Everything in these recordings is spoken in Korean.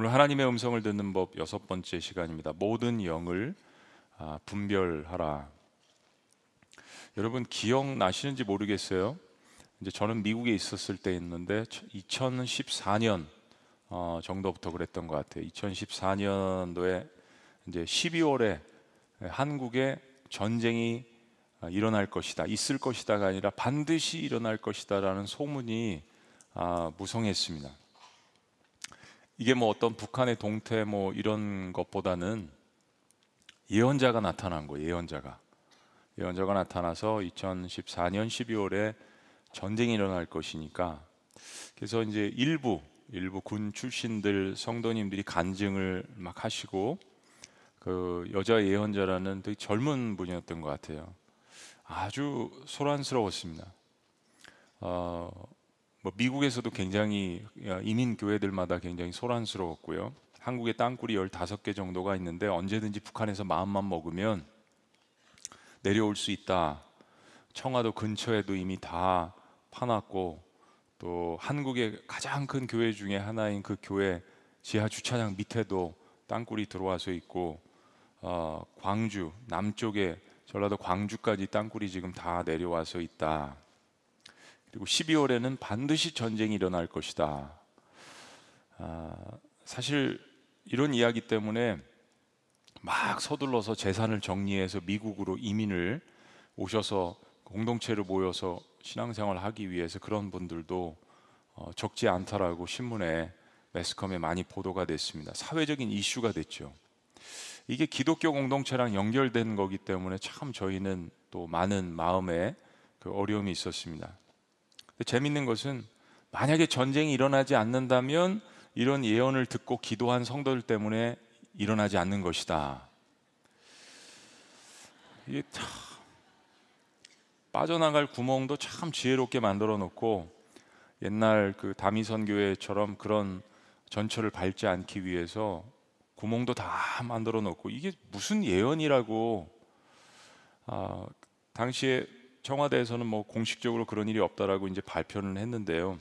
오늘 하나님의 음성을 듣는 법 여섯 번째 시간입니다. 모든 영을 아, 분별하라. 여러분 기억나시는지 모르겠어요. 이제 저는 미국에 있었을 때였는데 2014년 어, 정도부터 그랬던 것 같아요. 2014년도에 이제 12월에 한국에 전쟁이 아, 일어날 것이다, 있을 것이다가 아니라 반드시 일어날 것이다라는 소문이 아, 무성했습니다. 이게 뭐 어떤 북한의 동태 뭐 이런 것보다는 예언자가 나타난 거예요. 예언자가 예언자가 나타나서 2014년 12월에 전쟁이 일어날 것이니까 그래서 이제 일부 일부 군 출신들 성도님들이 간증을 막 하시고 그 여자 예언자라는 되게 젊은 분이었던 것 같아요. 아주 소란스러웠습니다. 어, 뭐 미국에서도 굉장히 이민 교회들마다 굉장히 소란스러웠고요. 한국에 땅굴이 15개 정도가 있는데 언제든지 북한에서 마음만 먹으면 내려올 수 있다. 청와도 근처에도 이미 다 파놨고 또 한국의 가장 큰 교회 중에 하나인 그 교회 지하 주차장 밑에도 땅굴이 들어와서 있고 어, 광주 남쪽에 전라도 광주까지 땅굴이 지금 다 내려와서 있다. 그리고 12월에는 반드시 전쟁이 일어날 것이다. 아, 사실 이런 이야기 때문에 막 서둘러서 재산을 정리해서 미국으로 이민을 오셔서 공동체로 모여서 신앙생활을 하기 위해서 그런 분들도 어, 적지 않다라고 신문에 매스컴에 많이 보도가 됐습니다. 사회적인 이슈가 됐죠. 이게 기독교 공동체랑 연결된 거기 때문에 참 저희는 또 많은 마음에 그 어려움이 있었습니다. 재밌는 것은 만약에 전쟁이 일어나지 않는다면 이런 예언을 듣고 기도한 성도들 때문에 일어나지 않는 것이다. 이게 참 빠져나갈 구멍도 참 지혜롭게 만들어 놓고 옛날 그 다미선 교회처럼 그런 전철을 밟지 않기 위해서 구멍도 다 만들어 놓고 이게 무슨 예언이라고 아, 당시에 청와대에서는 뭐 공식적으로 그런 일이 없다라고 이제 발표는 했는데요.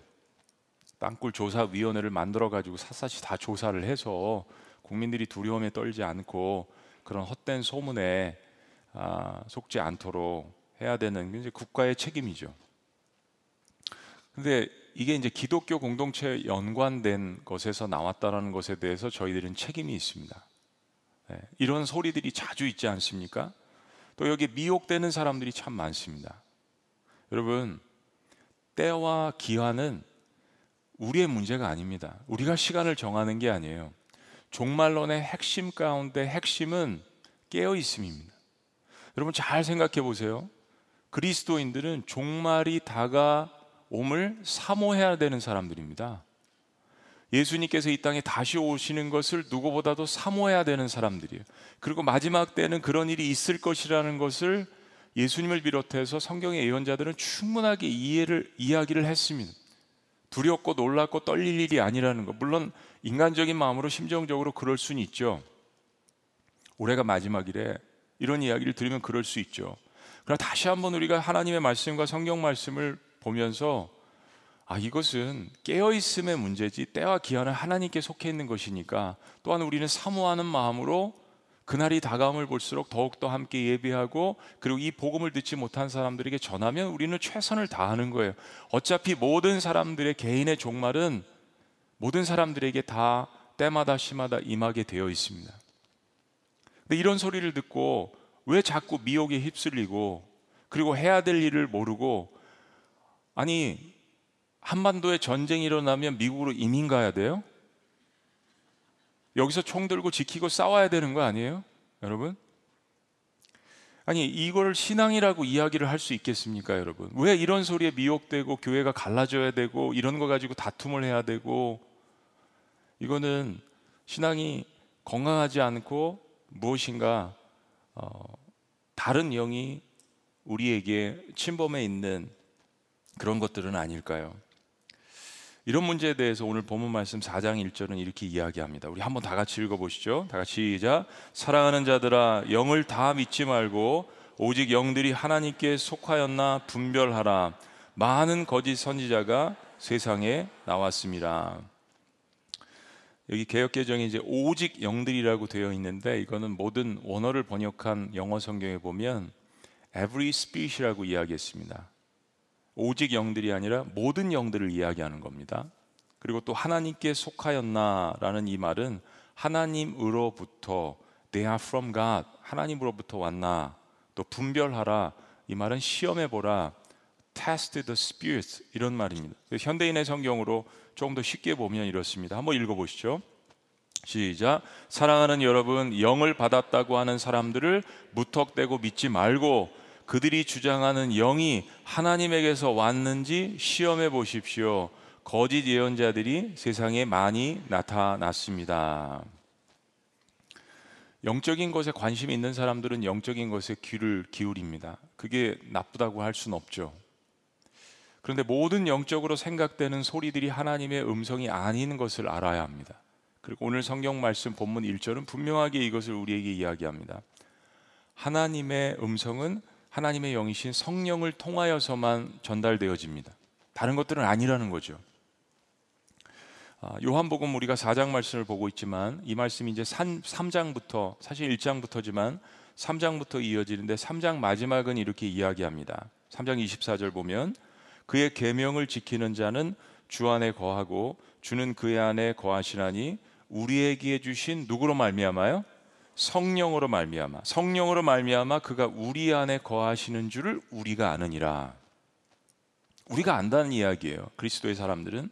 땅굴 조사 위원회를 만들어 가지고 샅샅이 다 조사를 해서 국민들이 두려움에 떨지 않고 그런 헛된 소문에 아, 속지 않도록 해야 되는 게 이제 국가의 책임이죠. 근데 이게 이제 기독교 공동체에 연관된 것에서 나왔다라는 것에 대해서 저희들은 책임이 있습니다. 네, 이런 소리들이 자주 있지 않습니까? 또 여기 미혹되는 사람들이 참 많습니다. 여러분, 때와 기한은 우리의 문제가 아닙니다. 우리가 시간을 정하는 게 아니에요. 종말론의 핵심 가운데 핵심은 깨어 있음입니다. 여러분 잘 생각해 보세요. 그리스도인들은 종말이 다가옴을 사모해야 되는 사람들입니다. 예수님께서 이 땅에 다시 오시는 것을 누구보다도 사모해야 되는 사람들이에요. 그리고 마지막 때는 그런 일이 있을 것이라는 것을 예수님을 비롯해서 성경의 예언자들은 충분하게 이해를 이야기를 했습니다. 두렵고 놀랍고 떨릴 일이 아니라는 것. 물론 인간적인 마음으로 심정적으로 그럴 수는 있죠. 올해가 마지막이래. 이런 이야기를 들으면 그럴 수 있죠. 그러나 다시 한번 우리가 하나님의 말씀과 성경 말씀을 보면서 아, 이것은 깨어있음의 문제지 때와 기한은 하나님께 속해 있는 것이니까 또한 우리는 사모하는 마음으로 그날이 다가옴을 볼수록 더욱더 함께 예배하고 그리고 이 복음을 듣지 못한 사람들에게 전하면 우리는 최선을 다하는 거예요. 어차피 모든 사람들의 개인의 종말은 모든 사람들에게 다 때마다 시마다 임하게 되어 있습니다. 근데 이런 소리를 듣고 왜 자꾸 미혹에 휩쓸리고 그리고 해야 될 일을 모르고 아니 한반도에 전쟁이 일어나면 미국으로 이민 가야 돼요? 여기서 총 들고 지키고 싸워야 되는 거 아니에요? 여러분? 아니 이걸 신앙이라고 이야기를 할 수 있겠습니까, 여러분? 왜 이런 소리에 미혹되고 교회가 갈라져야 되고 이런 거 가지고 다툼을 해야 되고 이거는 신앙이 건강하지 않고 무엇인가 어, 다른 영이 우리에게 침범해 있는 그런 것들은 아닐까요? 이런 문제에 대해서 오늘 본문 말씀 4장 1절은 이렇게 이야기합니다. 우리 한번 다 같이 읽어보시죠. 다 같이 시작. 사랑하는 자들아, 영을 다 믿지 말고 오직 영들이 하나님께 속하였나 분별하라. 많은 거짓 선지자가 세상에 나왔습니다. 여기 개혁 개정에 이제 오직 영들이라고 되어 있는데 이거는 모든 원어를 번역한 영어 성경에 보면 every speech라고 이야기했습니다. 오직 영들이 아니라 모든 영들을 이야기하는 겁니다. 그리고 또 하나님께 속하였나라는 이 말은 하나님으로부터 they are from God 하나님으로부터 왔나 또 분별하라 이 말은 시험해 보라 test the spirits 이런 말입니다. 현대인의 성경으로 조금 더 쉽게 보면 이렇습니다. 한번 읽어 보시죠. 시작. 사랑하는 여러분, 영을 받았다고 하는 사람들을 무턱대고 믿지 말고 그들이 주장하는 영이 하나님에게서 왔는지 시험해 보십시오. 거짓 예언자들이 세상에 많이 나타났습니다. 영적인 것에 관심이 있는 사람들은 영적인 것에 귀를 기울입니다. 그게 나쁘다고 할 수는 없죠. 그런데 모든 영적으로 생각되는 소리들이 하나님의 음성이 아닌 것을 알아야 합니다. 그리고 오늘 성경 말씀 본문 1절은 분명하게 이것을 우리에게 이야기합니다. 하나님의 음성은 하나님의 영이신 성령을 통하여서만 전달되어집니다. 다른 것들은 아니라는 거죠. 아, 요한복음 우리가 4장 말씀을 보고 있지만 이 말씀이 이제 3장부터 사실 1장부터지만 3장부터 이어지는데 3장 마지막은 이렇게 이야기합니다. 3장 24절 보면 그의 계명을 지키는 자는 주 안에 거하고 주는 그의 안에 거하시나니 우리에게 주신 누구로 말미암아요? 성령으로 말미암아. 성령으로 말미암아 그가 우리 안에 거하시는 줄을 우리가 아느니라. 우리가 안다는 이야기예요. 그리스도의 사람들은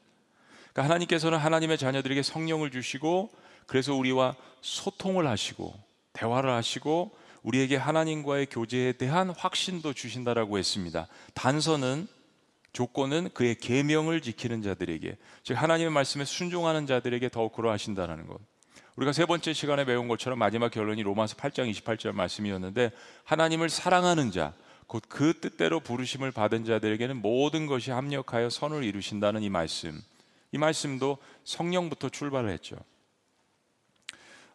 그러니까 하나님께서는 하나님의 자녀들에게 성령을 주시고 그래서 우리와 소통을 하시고 대화를 하시고 우리에게 하나님과의 교제에 대한 확신도 주신다라고 했습니다. 단서는 조건은 그의 계명을 지키는 자들에게 즉 하나님의 말씀에 순종하는 자들에게 더욱 그러하신다는 것. 우리가 세 번째 시간에 배운 것처럼 마지막 결론이 로마서 8장 28절 말씀이었는데 하나님을 사랑하는 자, 곧 그 뜻대로 부르심을 받은 자들에게는 모든 것이 합력하여 선을 이루신다는 이 말씀. 이 말씀도 성령부터 출발을 했죠.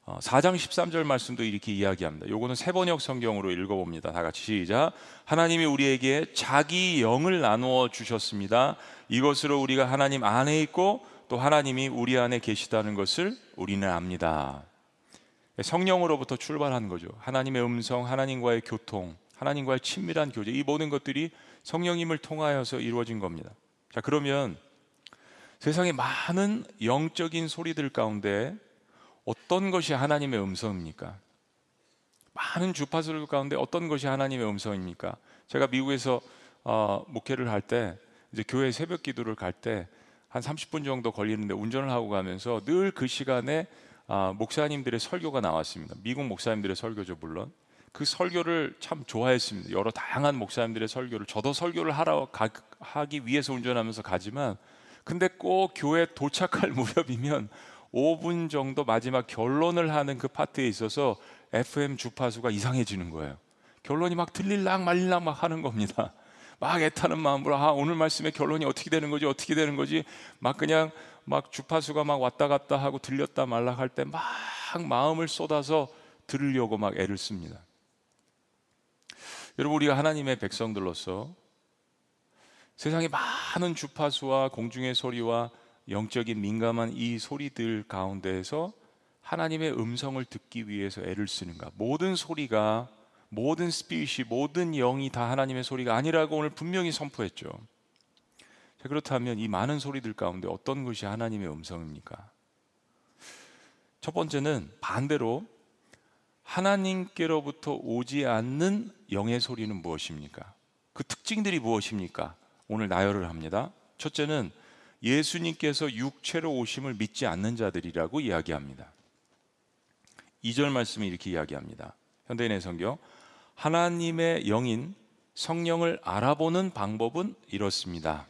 4장 어, 13절 말씀도 이렇게 이야기합니다. 요거는 세 번역 성경으로 읽어봅니다. 다 같이 시작. 하나님이 우리에게 자기 영을 나누어 주셨습니다. 이것으로 우리가 하나님 안에 있고 또 하나님이 우리 안에 계시다는 것을 우리는 압니다. 성령으로부터 출발한 거죠. 하나님의 음성, 하나님과의 교통, 하나님과의 친밀한 교제, 이 모든 것들이 성령님을 통하여서 이루어진 겁니다. 자, 그러면 세상에 많은 영적인 소리들 가운데 어떤 것이 하나님의 음성입니까? 많은 주파수들 가운데 어떤 것이 하나님의 음성입니까? 제가 미국에서 어, 목회를 할 때 이제 교회 새벽 기도를 갈 때 한 30분 정도 걸리는데 운전을 하고 가면서 늘 그 시간에 어, 목사님들의 설교가 나왔습니다. 미국 목사님들의 설교죠 물론. 그 설교를 참 좋아했습니다. 여러 다양한 목사님들의 설교를 저도 설교를 하러 가, 하기 위해서 운전하면서 가지만 근데 꼭 교회 도착할 무렵이면 5분 정도 마지막 결론을 하는 그 파트에 있어서 FM 주파수가 이상해지는 거예요. 결론이 막 들릴랑 말릴랑 막 하는 겁니다. 막 애타는 마음으로 아 오늘 말씀의 결론이 어떻게 되는 거지 어떻게 되는 거지 막 그냥 막 주파수가 막 왔다 갔다 하고 들렸다 말라 할 때 막 마음을 쏟아서 들으려고 막 애를 씁니다. 여러분 우리가 하나님의 백성들로서 세상에 많은 주파수와 공중의 소리와 영적인 민감한 이 소리들 가운데에서 하나님의 음성을 듣기 위해서 애를 쓰는가? 모든 소리가 모든 스피릿이 모든 영이 다 하나님의 소리가 아니라고 오늘 분명히 선포했죠. 자, 그렇다면 이 많은 소리들 가운데 어떤 것이 하나님의 음성입니까? 첫 번째는 반대로 하나님께로부터 오지 않는 영의 소리는 무엇입니까? 그 특징들이 무엇입니까? 오늘 나열을 합니다. 첫째는 예수님께서 육체로 오심을 믿지 않는 자들이라고 이야기합니다. 2절 말씀이 이렇게 이야기합니다. 현대인의 성경 하나님의 영인 성령을 알아보는 방법은 이렇습니다.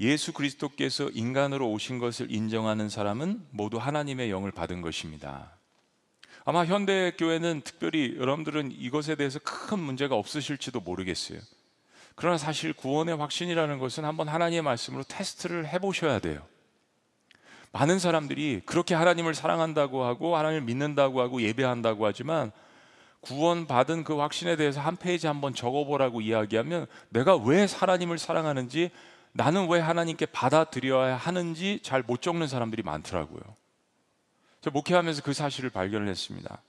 예수 그리스도께서 인간으로 오신 것을 인정하는 사람은 모두 하나님의 영을 받은 것입니다. 아마 현대 교회는 특별히 여러분들은 이것에 대해서 큰 문제가 없으실지도 모르겠어요. 그러나 사실 구원의 확신이라는 것은 한번 하나님의 말씀으로 테스트를 해보셔야 돼요. 많은 사람들이 그렇게 하나님을 사랑한다고 하고 하나님을 믿는다고 하고 예배한다고 하지만 구원받은 그 확신에 대해서 한 페이지 한번 적어보라고 이야기하면 내가 왜 하나님을 사랑하는지 나는 왜 하나님께 받아들여야 하는지 잘 못 적는 사람들이 많더라고요. 저 목회하면서 그 사실을 발견을 했습니다.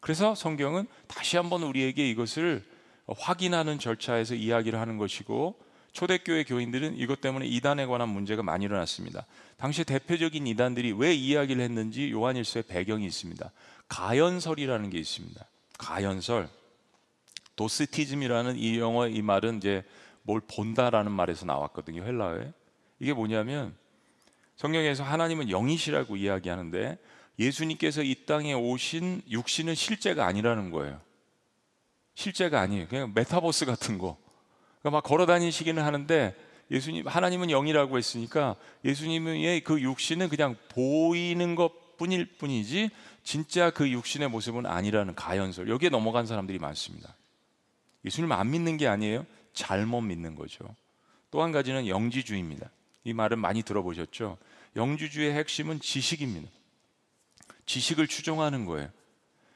그래서 성경은 다시 한번 우리에게 이것을 확인하는 절차에서 이야기를 하는 것이고 초대교회 교인들은 이것 때문에 이단에 관한 문제가 많이 일어났습니다. 당시 대표적인 이단들이 왜 이야기를 했는지 요한일서의 배경이 있습니다. 가연설이라는 게 있습니다. 가연설. 도스티즘이라는 이 영어 이 말은 이제 뭘 본다라는 말에서 나왔거든요. 헬라어에. 이게 뭐냐면 성경에서 하나님은 영이시라고 이야기하는데 예수님께서 이 땅에 오신 육신은 실제가 아니라는 거예요. 실제가 아니에요. 그냥 메타버스 같은 거. 그러니까 막 걸어 다니시기는 하는데 예수님 하나님은 영이라고 했으니까 예수님의 그 육신은 그냥 보이는 것 뿐일 뿐이지 진짜 그 육신의 모습은 아니라는 가연설. 여기에 넘어간 사람들이 많습니다. 예수님 안 믿는 게 아니에요. 잘못 믿는 거죠. 또 한 가지는 영지주의입니다. 이 말은 많이 들어보셨죠? 영지주의 핵심은 지식입니다. 지식을 추종하는 거예요.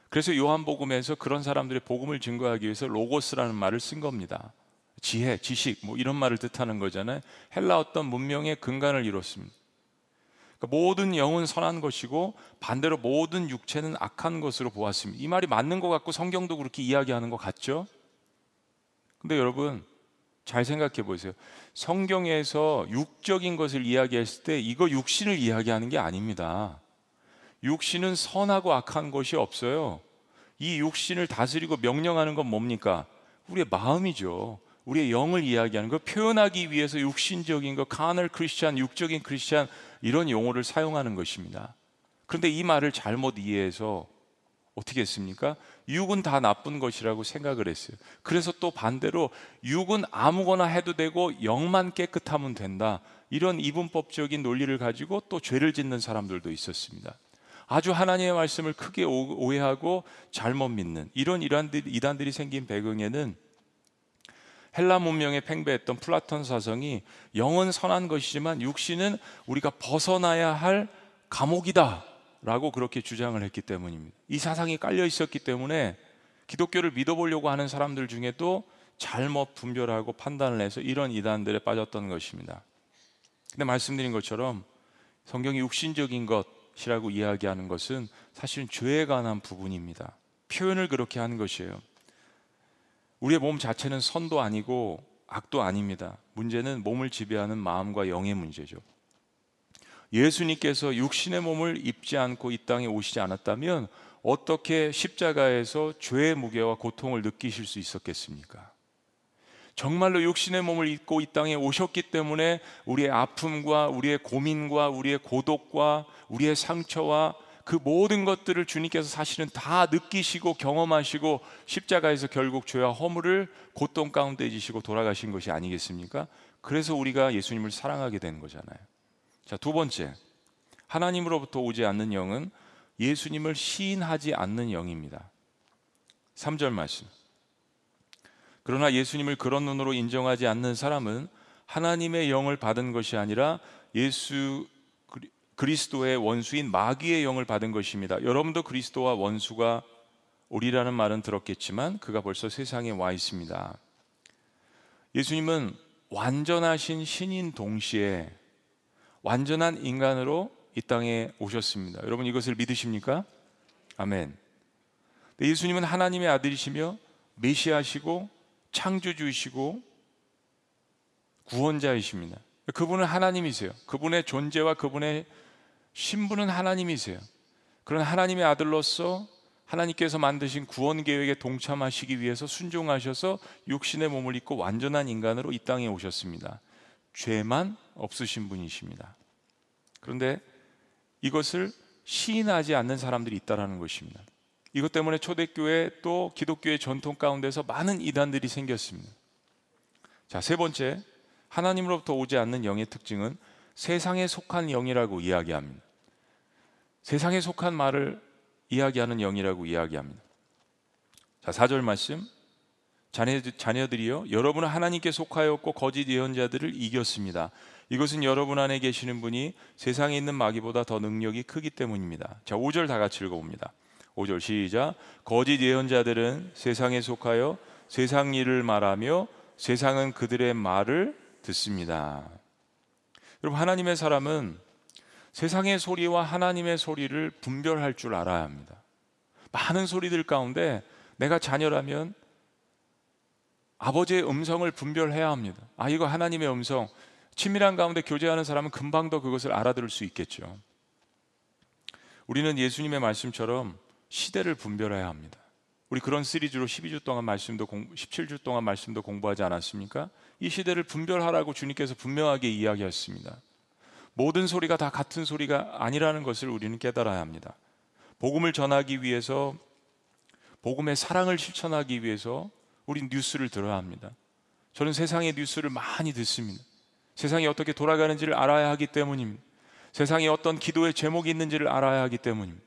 그래서 요한복음에서 그런 사람들의 복음을 증거하기 위해서 로고스라는 말을 쓴 겁니다. 지혜, 지식, 뭐 이런 말을 뜻하는 거잖아요. 헬라 어떤 문명의 근간을 이뤘습니다. 그러니까 모든 영은 선한 것이고 반대로 모든 육체는 악한 것으로 보았습니다. 이 말이 맞는 것 같고 성경도 그렇게 이야기하는 것 같죠? 근데 여러분 잘 생각해 보세요. 성경에서 육적인 것을 이야기했을 때 이거 육신을 이야기하는 게 아닙니다. 육신은 선하고 악한 것이 없어요. 이 육신을 다스리고 명령하는 건 뭡니까? 우리의 마음이죠. 우리의 영을 이야기하는 거 표현하기 위해서 육신적인 거 카널 크리스찬, 육적인 크리스찬 이런 용어를 사용하는 것입니다. 그런데 이 말을 잘못 이해해서 어떻게 했습니까? 육은 다 나쁜 것이라고 생각을 했어요. 그래서 또 반대로 육은 아무거나 해도 되고 영만 깨끗하면 된다. 이런 이분법적인 논리를 가지고 또 죄를 짓는 사람들도 있었습니다. 아주 하나님의 말씀을 크게 오해하고 잘못 믿는 이런 이단들이 생긴 배경에는 헬라 문명에 팽배했던 플라톤 사성이 영은 선한 것이지만 육신은 우리가 벗어나야 할 감옥이다 라고 그렇게 주장을 했기 때문입니다. 이 사상이 깔려 있었기 때문에 기독교를 믿어보려고 하는 사람들 중에도 잘못 분별하고 판단을 해서 이런 이단들에 빠졌던 것입니다. 근데 말씀드린 것처럼 성경이 육신적인 것이라고 이야기하는 것은 사실은 죄에 관한 부분입니다. 표현을 그렇게 하는 것이에요. 우리의 몸 자체는 선도 아니고 악도 아닙니다. 문제는 몸을 지배하는 마음과 영의 문제죠. 예수님께서 육신의 몸을 입지 않고 이 땅에 오시지 않았다면 어떻게 십자가에서 죄의 무게와 고통을 느끼실 수 있었겠습니까? 정말로 육신의 몸을 입고 이 땅에 오셨기 때문에 우리의 아픔과 우리의 고민과 우리의 고독과 우리의 상처와 그 모든 것들을 주님께서 사실은 다 느끼시고 경험하시고 십자가에서 결국 죄와 허물을 고통 가운데 지시고 돌아가신 것이 아니겠습니까? 그래서 우리가 예수님을 사랑하게 되는 거잖아요. 자, 두 번째. 하나님으로부터 오지 않는 영은 예수님을 시인하지 않는 영입니다. 3절 말씀. 그러나 예수님을 그런 눈으로 인정하지 않는 사람은 하나님의 영을 받은 것이 아니라 예수 그리스도의 원수인 마귀의 영을 받은 것입니다. 여러분도 그리스도와 원수가 우리라는 말은 들었겠지만 그가 벌써 세상에 와 있습니다. 예수님은 완전하신 신인 동시에 완전한 인간으로 이 땅에 오셨습니다. 여러분 이것을 믿으십니까? 아멘. 예수님은 하나님의 아들이시며 메시아시고 창조주이시고 구원자이십니다. 그분은 하나님이세요. 그분의 존재와 그분의 신분은 하나님이세요. 그런 하나님의 아들로서 하나님께서 만드신 구원 계획에 동참하시기 위해서 순종하셔서 육신의 몸을 입고 완전한 인간으로 이 땅에 오셨습니다. 죄만 없으신 분이십니다. 그런데 이것을 시인하지 않는 사람들이 있다라는 것입니다. 이것 때문에 초대교회 또 기독교의 전통 가운데서 많은 이단들이 생겼습니다. 자, 세 번째, 하나님으로부터 오지 않는 영의 특징은 세상에 속한 영이라고 이야기합니다. 세상에 속한 말을 이야기하는 영이라고 이야기합니다. 자, 4절 말씀. 자녀, 자녀들이요 여러분은 하나님께 속하였고 거짓 예언자들을 이겼습니다. 이것은 여러분 안에 계시는 분이 세상에 있는 마귀보다 더 능력이 크기 때문입니다. 자, 5절 다 같이 읽어봅니다. 5절 시작. 거짓 예언자들은 세상에 속하여 세상 일을 말하며 세상은 그들의 말을 듣습니다. 여러분 하나님의 사람은 세상의 소리와 하나님의 소리를 분별할 줄 알아야 합니다. 많은 소리들 가운데 내가 자녀라면 아버지의 음성을 분별해야 합니다. 아, 이거 하나님의 음성. 친밀한 가운데 교제하는 사람은 금방 더 그것을 알아들을 수 있겠죠. 우리는 예수님의 말씀처럼 시대를 분별해야 합니다. 우리 그런 시리즈로 12주 동안 말씀도 17주 동안 말씀도 공부하지 않았습니까? 이 시대를 분별하라고 주님께서 분명하게 이야기했습니다. 모든 소리가 다 같은 소리가 아니라는 것을 우리는 깨달아야 합니다. 복음을 전하기 위해서 복음의 사랑을 실천하기 위해서 우리 뉴스를 들어야 합니다. 저는 세상의 뉴스를 많이 듣습니다. 세상이 어떻게 돌아가는지를 알아야 하기 때문입니다. 세상에 어떤 기도의 제목이 있는지를 알아야 하기 때문입니다.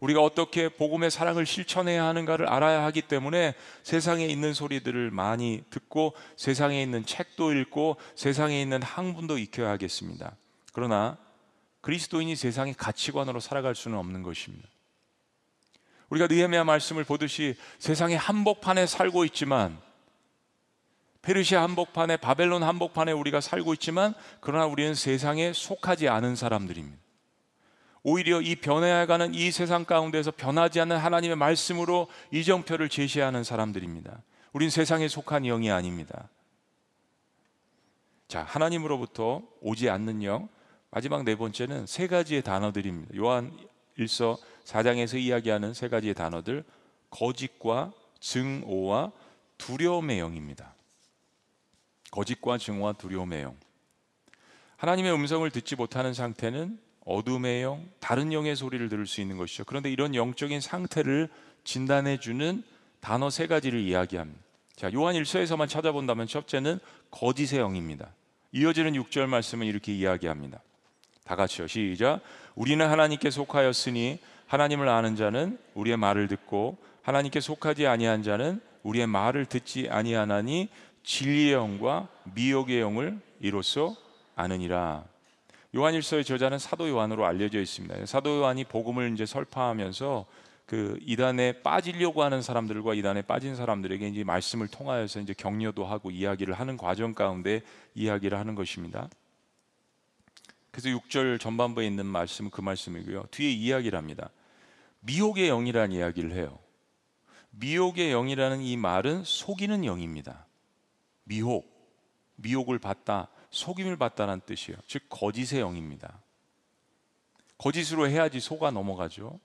우리가 어떻게 복음의 사랑을 실천해야 하는가를 알아야 하기 때문에 세상에 있는 소리들을 많이 듣고 세상에 있는 책도 읽고 세상에 있는 학문도 익혀야 하겠습니다. 그러나 그리스도인이 세상의 가치관으로 살아갈 수는 없는 것입니다. 우리가 느헤미야 말씀을 보듯이 세상의 한복판에 살고 있지만 페르시아 한복판에 바벨론 한복판에 우리가 살고 있지만 그러나 우리는 세상에 속하지 않은 사람들입니다. 오히려 이 변해가는 이 세상 가운데서 변하지 않는 하나님의 말씀으로 이정표를 제시하는 사람들입니다. 우린 세상에 속한 영이 아닙니다. 자, 하나님으로부터 오지 않는 영, 마지막 네 번째는 세 가지의 단어들입니다. 요한 1서 4장에서 이야기하는 세 가지의 단어들 거짓과 증오와 두려움의 영입니다. 거짓과 증오와 두려움의 영. 하나님의 음성을 듣지 못하는 상태는 어둠의 영, 다른 영의 소리를 들을 수 있는 것이죠. 그런데 이런 영적인 상태를 진단해 주는 단어 세 가지를 이야기합니다. 자, 요한 1서에서만 찾아본다면 첫째는 거짓의 영입니다. 이어지는 6절 말씀은 이렇게 이야기합니다. 다 같이요. 시작. 우리는 하나님께 속하였으니 하나님을 아는 자는 우리의 말을 듣고 하나님께 속하지 아니한 자는 우리의 말을 듣지 아니하나니 진리의 영과 미혹의 영을 이로써 아느니라. 요한일서의 저자는 사도 요한으로 알려져 있습니다. 사도 요한이 복음을 이제 설파하면서 그 이단에 빠지려고 하는 사람들과 이단에 빠진 사람들에게 이제 말씀을 통하여서 이제 격려도 하고 이야기를 하는 과정 가운데 이야기를 하는 것입니다. 그래서 6절 전반부에 있는 말씀은 그 말씀이고요. 뒤에 이야기를 합니다. 미혹의 영이라는 이야기를 해요. 미혹의 영이라는 이 말은 속이는 영입니다. 미혹, 미혹을 받다, 속임을 받다는 뜻이에요. 즉 거짓의 영입니다. 거짓으로 해야지 속아 넘어가죠.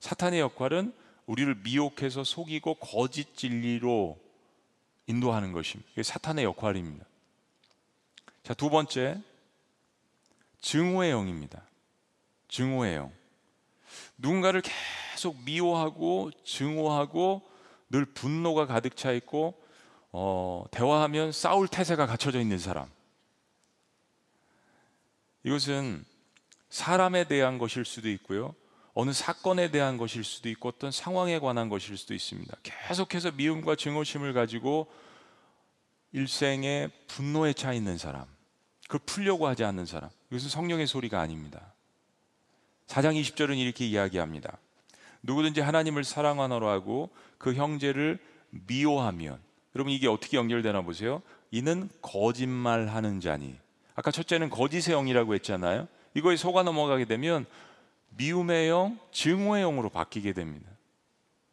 사탄의 역할은 우리를 미혹해서 속이고 거짓 진리로 인도하는 것입니다. 이게 사탄의 역할입니다. 자, 두 번째 증오의 영입니다. 증오의 영. 누군가를 계속 미워하고 증오하고 늘 분노가 가득 차 있고 어, 대화하면 싸울 태세가 갖춰져 있는 사람. 이것은 사람에 대한 것일 수도 있고요. 어느 사건에 대한 것일 수도 있고 어떤 상황에 관한 것일 수도 있습니다. 계속해서 미움과 증오심을 가지고 일생에 분노에 차 있는 사람. 그걸 풀려고 하지 않는 사람. 이것은 성령의 소리가 아닙니다. 4장 20절은 이렇게 이야기합니다. 누구든지 하나님을 사랑하노라 하고 그 형제를 미워하면 여러분 이게 어떻게 연결되나 보세요. 이는 거짓말하는 자니. 아까 첫째는 거짓의 영이라고 했잖아요. 이거에 속아 넘어가게 되면 미움의 영, 증오의 영으로 바뀌게 됩니다.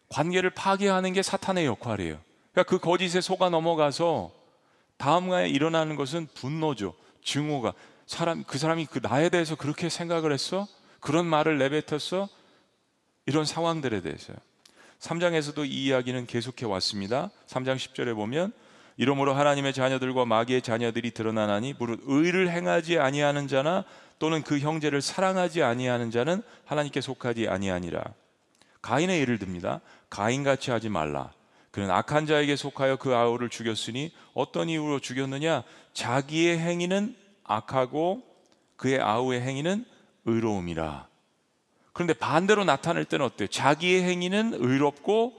관계를 파괴하는 게 사탄의 역할이에요. 그러니까 그 거짓에 속아 넘어가서 다음에 일어나는 것은 분노죠. 증오가 사람 그 사람이 그 나에 대해서 그렇게 생각을 했어? 그런 말을 내뱉었어? 이런 상황들에 대해서요. 3장에서도 이 이야기는 계속해 왔습니다. 3장 10절에 보면 이러므로 하나님의 자녀들과 마귀의 자녀들이 드러나나니 무릇 의를 행하지 아니하는 자나 또는 그 형제를 사랑하지 아니하는 자는 하나님께 속하지 아니하니라. 가인의 예를 듭니다. 가인같이 하지 말라. 그는 악한 자에게 속하여 그 아우를 죽였으니 어떤 이유로 죽였느냐? 자기의 행위는 악하고 그의 아우의 행위는 의로움이라. 그런데 반대로 나타낼 때는 어때요? 자기의 행위는 의롭고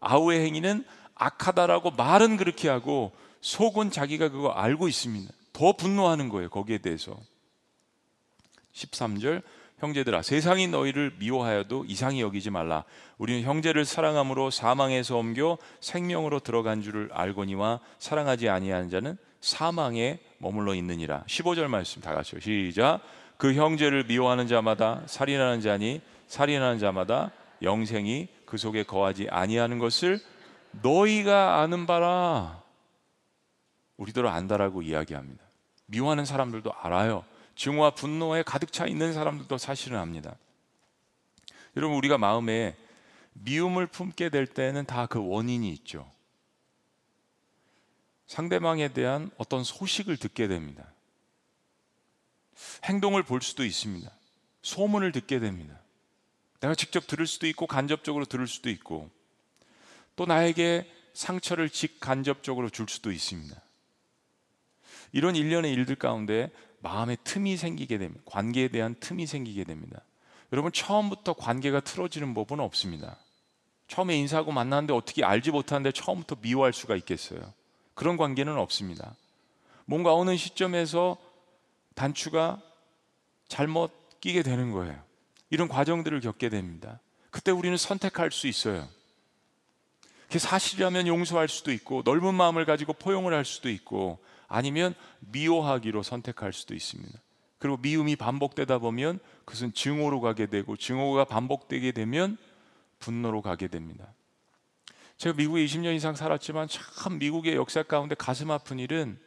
아우의 행위는 악하다라고 말은 그렇게 하고 속은 자기가 그거 알고 있습니다. 더 분노하는 거예요. 거기에 대해서. 13절 형제들아 세상이 너희를 미워하여도 이상히 여기지 말라. 우리는 형제를 사랑함으로 사망에서 옮겨 생명으로 들어간 줄을 알거니와 사랑하지 아니하는 자는 사망에 머물러 있느니라. 15절 말씀 다 같이요. 시작. 그 형제를 미워하는 자마다 살인하는 자니 살인하는 자마다 영생이 그 속에 거하지 아니하는 것을 너희가 아는 바라. 우리들은 안다라고 이야기합니다. 미워하는 사람들도 알아요. 증오와 분노에 가득 차 있는 사람들도 사실은 압니다. 여러분 우리가 마음에 미움을 품게 될 때는 다 그 원인이 있죠. 상대방에 대한 어떤 소식을 듣게 됩니다. 행동을 볼 수도 있습니다. 소문을 듣게 됩니다. 내가 직접 들을 수도 있고 간접적으로 들을 수도 있고 또 나에게 상처를 직간접적으로 줄 수도 있습니다. 이런 일련의 일들 가운데 마음의 틈이 생기게 됩니다. 관계에 대한 틈이 생기게 됩니다. 여러분 처음부터 관계가 틀어지는 법은 없습니다. 처음에 인사하고 만났는데 어떻게 알지 못하는데 처음부터 미워할 수가 있겠어요. 그런 관계는 없습니다. 뭔가 어느 시점에서 단추가 잘못 끼게 되는 거예요. 이런 과정들을 겪게 됩니다. 그때 우리는 선택할 수 있어요. 그게 사실이라면 용서할 수도 있고 넓은 마음을 가지고 포용을 할 수도 있고 아니면 미워하기로 선택할 수도 있습니다. 그리고 미움이 반복되다 보면 그것은 증오로 가게 되고 증오가 반복되게 되면 분노로 가게 됩니다. 제가 미국에 20년 이상 살았지만 참 미국의 역사 가운데 가슴 아픈 일은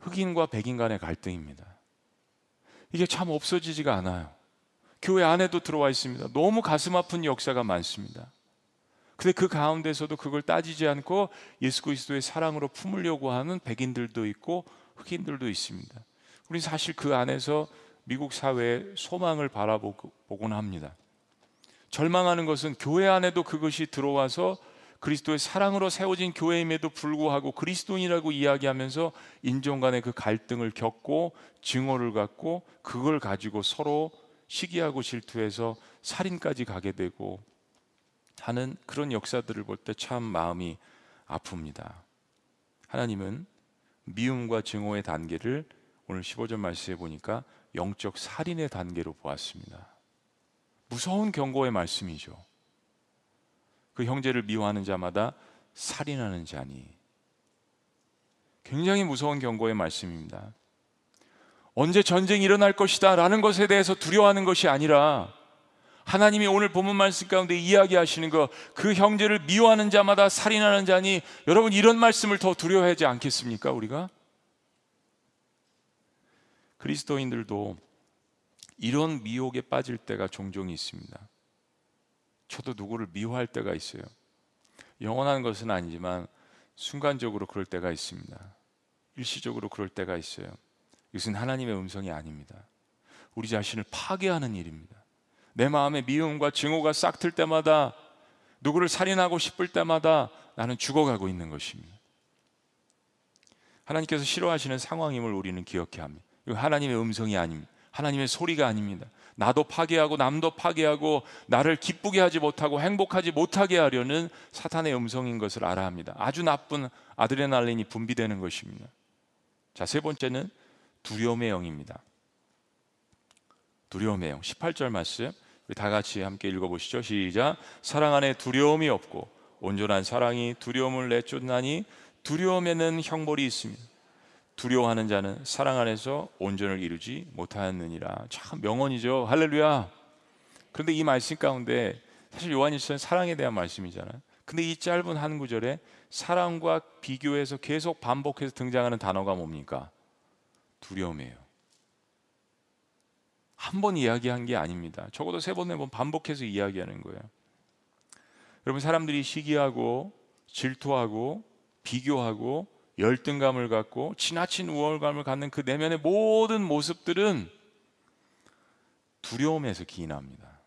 흑인과 백인 간의 갈등입니다. 이게 참 없어지지가 않아요. 교회 안에도 들어와 있습니다. 너무 가슴 아픈 역사가 많습니다. 근데 그 가운데서도 그걸 따지지 않고 예수 그리스도의 사랑으로 품으려고 하는 백인들도 있고 흑인들도 있습니다. 우리 사실 그 안에서 미국 사회의 소망을 바라보곤 합니다. 절망하는 것은 교회 안에도 그것이 들어와서 그리스도의 사랑으로 세워진 교회임에도 불구하고 그리스도인이라고 이야기하면서 인종 간의 그 갈등을 겪고 증오를 갖고 그걸 가지고 서로 시기하고 질투해서 살인까지 가게 되고 하는 그런 역사들을 볼 때 참 마음이 아픕니다. 하나님은 미움과 증오의 단계를 오늘 15절 말씀에 보니까 영적 살인의 단계로 보았습니다. 무서운 경고의 말씀이죠. 그 형제를 미워하는 자마다 살인하는 자니. 굉장히 무서운 경고의 말씀입니다. 언제 전쟁이 일어날 것이다 라는 것에 대해서 두려워하는 것이 아니라 하나님이 오늘 본문 말씀 가운데 이야기하시는 것, 그 형제를 미워하는 자마다 살인하는 자니 여러분 이런 말씀을 더 두려워하지 않겠습니까? 우리가 그리스도인들도 이런 미혹에 빠질 때가 종종 있습니다. 저도 누구를 미워할 때가 있어요. 영원한 것은 아니지만 순간적으로 그럴 때가 있습니다. 일시적으로 그럴 때가 있어요. 이것은 하나님의 음성이 아닙니다. 우리 자신을 파괴하는 일입니다. 내 마음에 미움과 증오가 싹틀 때마다 누구를 살인하고 싶을 때마다 나는 죽어가고 있는 것입니다. 하나님께서 싫어하시는 상황임을 우리는 기억해야 합니다. 이거 하나님의 음성이 아닙니다. 하나님의 소리가 아닙니다. 나도 파괴하고 남도 파괴하고 나를 기쁘게 하지 못하고 행복하지 못하게 하려는 사탄의 음성인 것을 알아야 합니다. 아주 나쁜 아드레날린이 분비되는 것입니다. 자, 세 번째는 두려움의 영입니다. 두려움의 영. 18절 말씀. 우리 다 같이 함께 읽어 보시죠. 시작. 사랑 안에 두려움이 없고 온전한 사랑이 두려움을 내쫓나니 두려움에는 형벌이 있습니다. 두려워하는 자는 사랑 안에서 온전을 이루지 못하느니라. 참 명언이죠. 할렐루야. 그런데 이 말씀 가운데 사실 요한일서는 사랑에 대한 말씀이잖아요. 근데 이 짧은 한 구절에 사랑과 비교해서 계속 반복해서 등장하는 단어가 뭡니까? 두려움이에요. 한 번 이야기한 게 아닙니다. 적어도 세 번, 네 번 반복해서 이야기하는 거예요. 여러분, 사람들이 시기하고 질투하고 비교하고 열등감을 갖고 지나친 우월감을 갖는 그 내면의 모든 모습들은 두려움에서 기인합니다.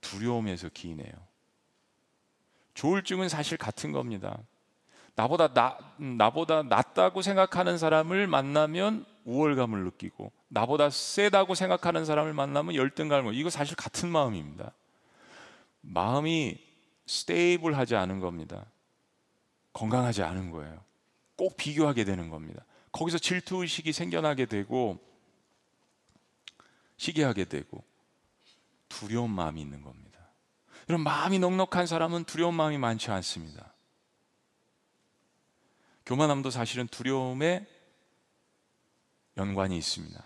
두려움에서 기인해요. 조울증은 사실 같은 겁니다. 나보다 나, 나보다 낫다고 생각하는 사람을 만나면 우월감을 느끼고 나보다 세다고 생각하는 사람을 만나면 열등감을 이거 사실 같은 마음입니다. 마음이 스테이블하지 않은 겁니다. 건강하지 않은 거예요. 꼭 비교하게 되는 겁니다. 거기서 질투 의식이 생겨나게 되고 시기하게 되고 두려운 마음이 있는 겁니다. 이런 마음이 넉넉한 사람은 두려운 마음이 많지 않습니다. 교만함도 사실은 두려움에 연관이 있습니다.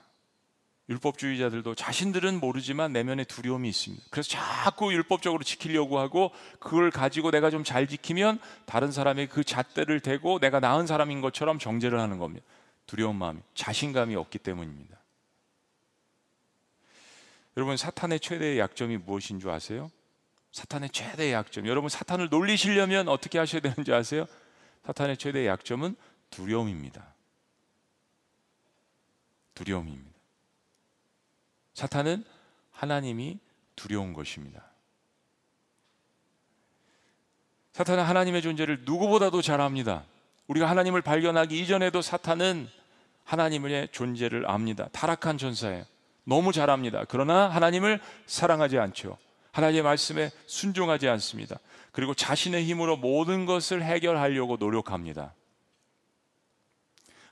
율법주의자들도 자신들은 모르지만 내면에 두려움이 있습니다. 그래서 자꾸 율법적으로 지키려고 하고 그걸 가지고 내가 좀 잘 지키면 다른 사람의 그 잣대를 대고 내가 나은 사람인 것처럼 정죄를 하는 겁니다. 두려운 마음이 자신감이 없기 때문입니다. 여러분 사탄의 최대의 약점이 무엇인 줄 아세요? 사탄의 최대의 약점. 여러분 사탄을 놀리시려면 어떻게 하셔야 되는지 아세요? 사탄의 최대의 약점은 두려움입니다. 두려움입니다. 사탄은 하나님이 두려운 것입니다. 사탄은 하나님의 존재를 누구보다도 잘 압니다. 우리가 하나님을 발견하기 이전에도 사탄은 하나님의 존재를 압니다. 타락한 전사예요. 너무 잘 압니다. 그러나 하나님을 사랑하지 않죠. 하나님의 말씀에 순종하지 않습니다. 그리고 자신의 힘으로 모든 것을 해결하려고 노력합니다.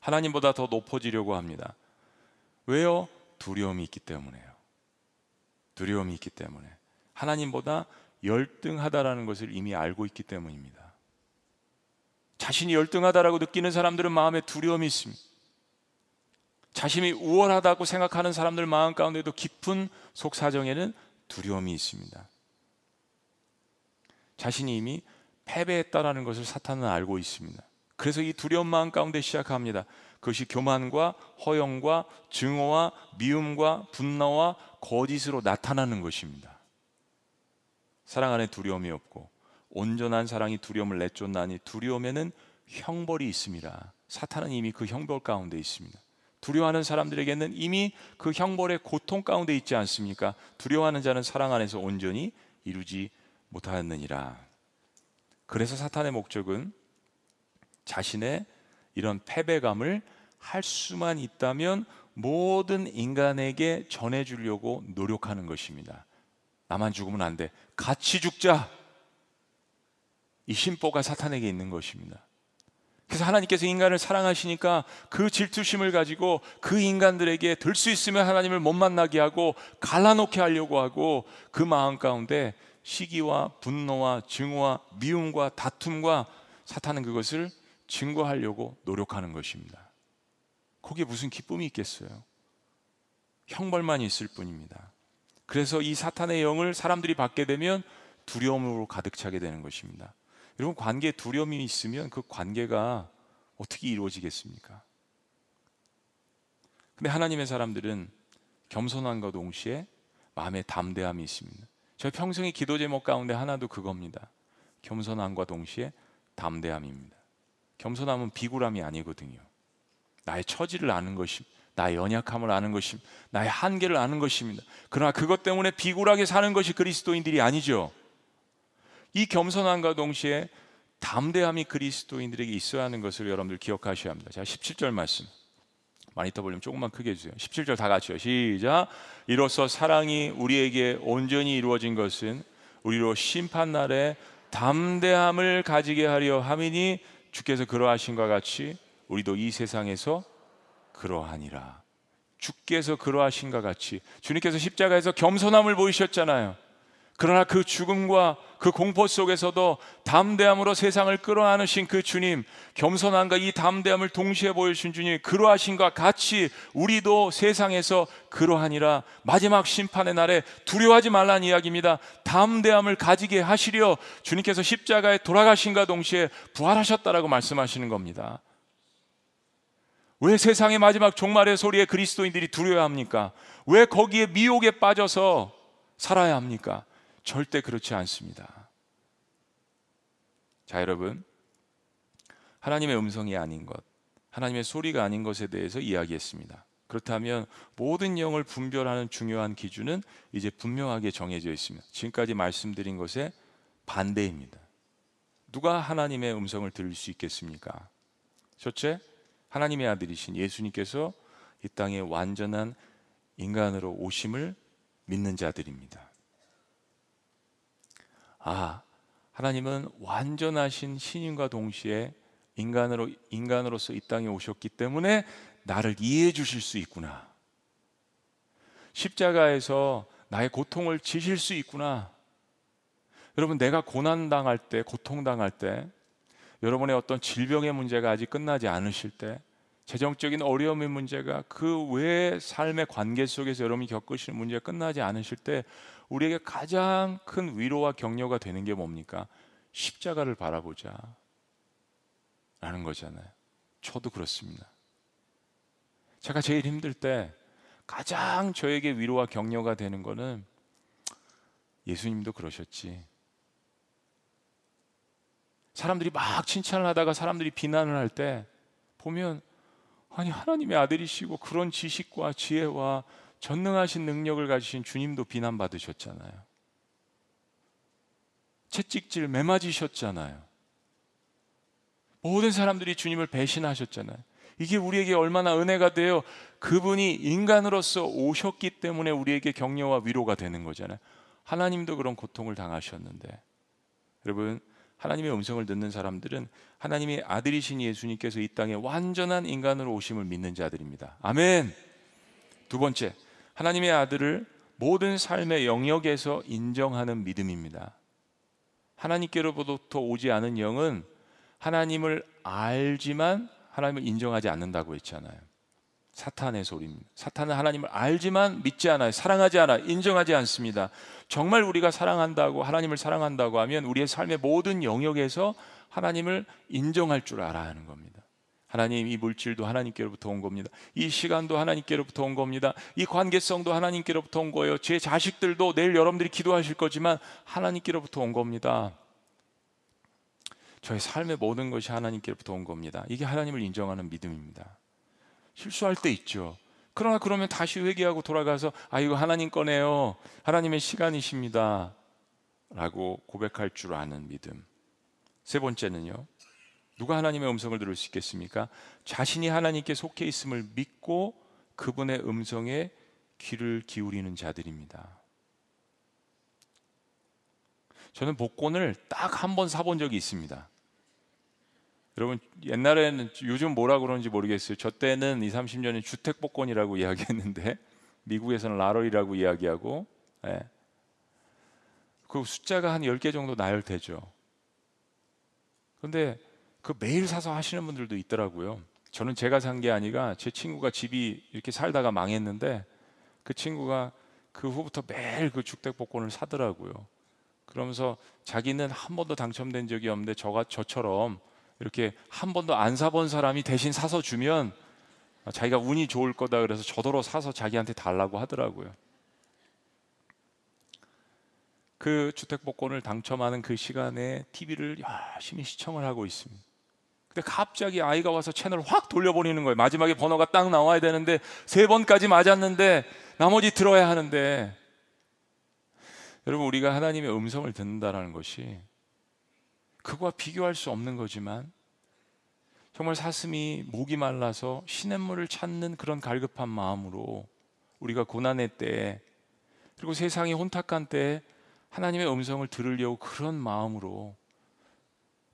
하나님보다 더 높아지려고 합니다. 왜요? 두려움이 있기 때문에요. 두려움이 있기 때문에 하나님보다 열등하다라는 것을 이미 알고 있기 때문입니다. 자신이 열등하다라고 느끼는 사람들은 마음에 두려움이 있습니다. 자신이 우월하다고 생각하는 사람들 마음 가운데도 깊은 속 사정에는 두려움이 있습니다. 자신이 이미 패배했다라는 것을 사탄은 알고 있습니다. 그래서 이 두려운 마음 가운데 시작합니다. 그것이 교만과 허영과 증오와 미움과 분노와 거짓으로 나타나는 것입니다. 사랑 안에 두려움이 없고 온전한 사랑이 두려움을 내쫓나니 두려움에는 형벌이 있습니다. 사탄은 이미 그 형벌 가운데 있습니다. 두려워하는 사람들에게는 이미 그 형벌의 고통 가운데 있지 않습니까? 두려워하는 자는 사랑 안에서 온전히 이루지 못하느니라. 그래서 사탄의 목적은 자신의 이런 패배감을 할 수만 있다면 모든 인간에게 전해주려고 노력하는 것입니다. 나만 죽으면 안 돼. 같이 죽자. 이 심보가 사탄에게 있는 것입니다. 그래서 하나님께서 인간을 사랑하시니까 그 질투심을 가지고 그 인간들에게 될 수 있으면 하나님을 못 만나게 하고 갈라놓게 하려고 하고 그 마음 가운데 시기와 분노와 증오와 미움과 다툼과 사탄은 그것을 증거하려고 노력하는 것입니다. 거기에 무슨 기쁨이 있겠어요? 형벌만 있을 뿐입니다. 그래서 이 사탄의 영을 사람들이 받게 되면 두려움으로 가득 차게 되는 것입니다. 여러분 관계에 두려움이 있으면 그 관계가 어떻게 이루어지겠습니까? 근데 하나님의 사람들은 겸손함과 동시에 마음에 담대함이 있습니다. 저희 평생의 기도 제목 가운데 하나도 그겁니다. 겸손함과 동시에 담대함입니다. 겸손함은 비굴함이 아니거든요. 나의 처지를 아는 것임, 나의 연약함을 아는 것임, 나의 한계를 아는 것입니다. 그러나 그것 때문에 비굴하게 사는 것이 그리스도인들이 아니죠. 이 겸손함과 동시에 담대함이 그리스도인들에게 있어야 하는 것을 여러분들 기억하셔야 합니다. 자, 17절 말씀. 마니터 볼륨 조금만 크게 해주세요. 17절 다 같이요. 시작. 이로써 사랑이 우리에게 온전히 이루어진 것은 우리로 심판날에 담대함을 가지게 하려 함이니 주께서 그러하신과 같이 우리도 이 세상에서 그러하니라. 주께서 그러하신과 같이 주님께서 십자가에서 겸손함을 보이셨잖아요. 그러나 그 죽음과 그 공포 속에서도 담대함으로 세상을 끌어안으신 그 주님, 겸손함과 이 담대함을 동시에 보여주신 주님, 그러하신과 같이 우리도 세상에서 그러하니라 마지막 심판의 날에 두려워하지 말라는 이야기입니다. 담대함을 가지게 하시려 주님께서 십자가에 돌아가신과 동시에 부활하셨다라고 말씀하시는 겁니다. 왜 세상의 마지막 종말의 소리에 그리스도인들이 두려워합니까? 왜 거기에 미혹에 빠져서 살아야 합니까? 절대 그렇지 않습니다. 자, 여러분. 하나님의 음성이 아닌 것, 하나님의 소리가 아닌 것에 대해서 이야기했습니다. 그렇다면 모든 영을 분별하는 중요한 기준은 이제 분명하게 정해져 있습니다. 지금까지 말씀드린 것의 반대입니다. 누가 하나님의 음성을 들을 수 있겠습니까? 첫째, 하나님의 아들이신 예수님께서 이 땅에 완전한 인간으로 오심을 믿는 자들입니다. 아, 하나님은 완전하신 신인과 동시에 인간으로 인간으로서 이 땅에 오셨기 때문에 나를 이해해 주실 수 있구나. 십자가에서 나의 고통을 지실 수 있구나. 여러분 내가 고난 당할 때, 고통 당할 때, 여러분의 어떤 질병의 문제가 아직 끝나지 않으실 때, 재정적인 어려움의 문제가 그 외의 삶의 관계 속에서 여러분이 겪으시는 문제가 끝나지 않으실 때 우리에게 가장 큰 위로와 격려가 되는 게 뭡니까? 십자가를 바라보자. 라는 거잖아요. 저도 그렇습니다. 제가 제일 힘들 때 가장 저에게 위로와 격려가 되는 거는 예수님도 그러셨지. 사람들이 막 칭찬을 하다가 사람들이 비난을 할 때 보면 아니 하나님의 아들이시고 그런 지식과 지혜와 전능하신 능력을 가지신 주님도 비난받으셨잖아요. 채찍질 매맞으셨잖아요. 모든 사람들이 주님을 배신하셨잖아요. 이게 우리에게 얼마나 은혜가 되어 그분이 인간으로서 오셨기 때문에 우리에게 격려와 위로가 되는 거잖아요. 하나님도 그런 고통을 당하셨는데 여러분 하나님의 음성을 듣는 사람들은 하나님의 아들이신 예수님께서 이 땅에 완전한 인간으로 오심을 믿는 자들입니다. 아멘. 두 번째, 하나님의 아들을 모든 삶의 영역에서 인정하는 믿음입니다. 하나님께로부터 오지 않은 영은 하나님을 알지만 하나님을 인정하지 않는다고 했잖아요. 사탄의 소리입니다. 사탄은 하나님을 알지만 믿지 않아요. 사랑하지 않아 인정하지 않습니다. 정말 우리가 사랑한다고 하나님을 사랑한다고 하면 우리의 삶의 모든 영역에서 하나님을 인정할 줄 알아야 하는 겁니다. 하나님 이 물질도 하나님께로부터 온 겁니다. 이 시간도 하나님께로부터 온 겁니다. 이 관계성도 하나님께로부터 온 거예요. 제 자식들도 내일 여러분들이 기도하실 거지만 하나님께로부터 온 겁니다. 저의 삶의 모든 것이 하나님께로부터 온 겁니다. 이게 하나님을 인정하는 믿음입니다. 실수할 때 있죠. 그러나 그러면 다시 회개하고 돌아가서 아 이거 하나님 거네요. 하나님의 시간이십니다. 라고 고백할 줄 아는 믿음. 세 번째는요. 누가 하나님의 음성을 들을 수 있겠습니까? 자신이 하나님께 속해 있음을 믿고 그분의 음성에 귀를 기울이는 자들입니다. 저는 복권을 딱 한 번 사본 적이 있습니다. 여러분 옛날에는 요즘 뭐라 그러는지 모르겠어요. 저 때는 2, 30년에 주택 복권이라고 이야기했는데 미국에서는 라럴이라고 이야기하고 예. 그 숫자가 한 10개 정도 나열되죠. 근데 그 매일 사서 하시는 분들도 있더라고요. 저는 제가 산 게 아니라 제 친구가 집이 이렇게 살다가 망했는데 그 친구가 그 후부터 매일 그 주택 복권을 사더라고요. 그러면서 자기는 한 번도 당첨된 적이 없는데 저가 저처럼 이렇게 한 번도 안 사본 사람이 대신 사서 주면 자기가 운이 좋을 거다 그래서 저더러 사서 자기한테 달라고 하더라고요. 그 주택복권을 당첨하는 그 시간에 TV를 열심히 시청을 하고 있습니다. 근데 갑자기 아이가 와서 채널을 확 돌려버리는 거예요. 마지막에 번호가 딱 나와야 되는데 세 번까지 맞았는데 나머지 들어야 하는데 여러분 우리가 하나님의 음성을 듣는다라는 것이 그거와 비교할 수 없는 거지만 정말 사슴이 목이 말라서 시냇물을 찾는 그런 갈급한 마음으로 우리가 고난의 때 그리고 세상이 혼탁한 때 하나님의 음성을 들으려고 그런 마음으로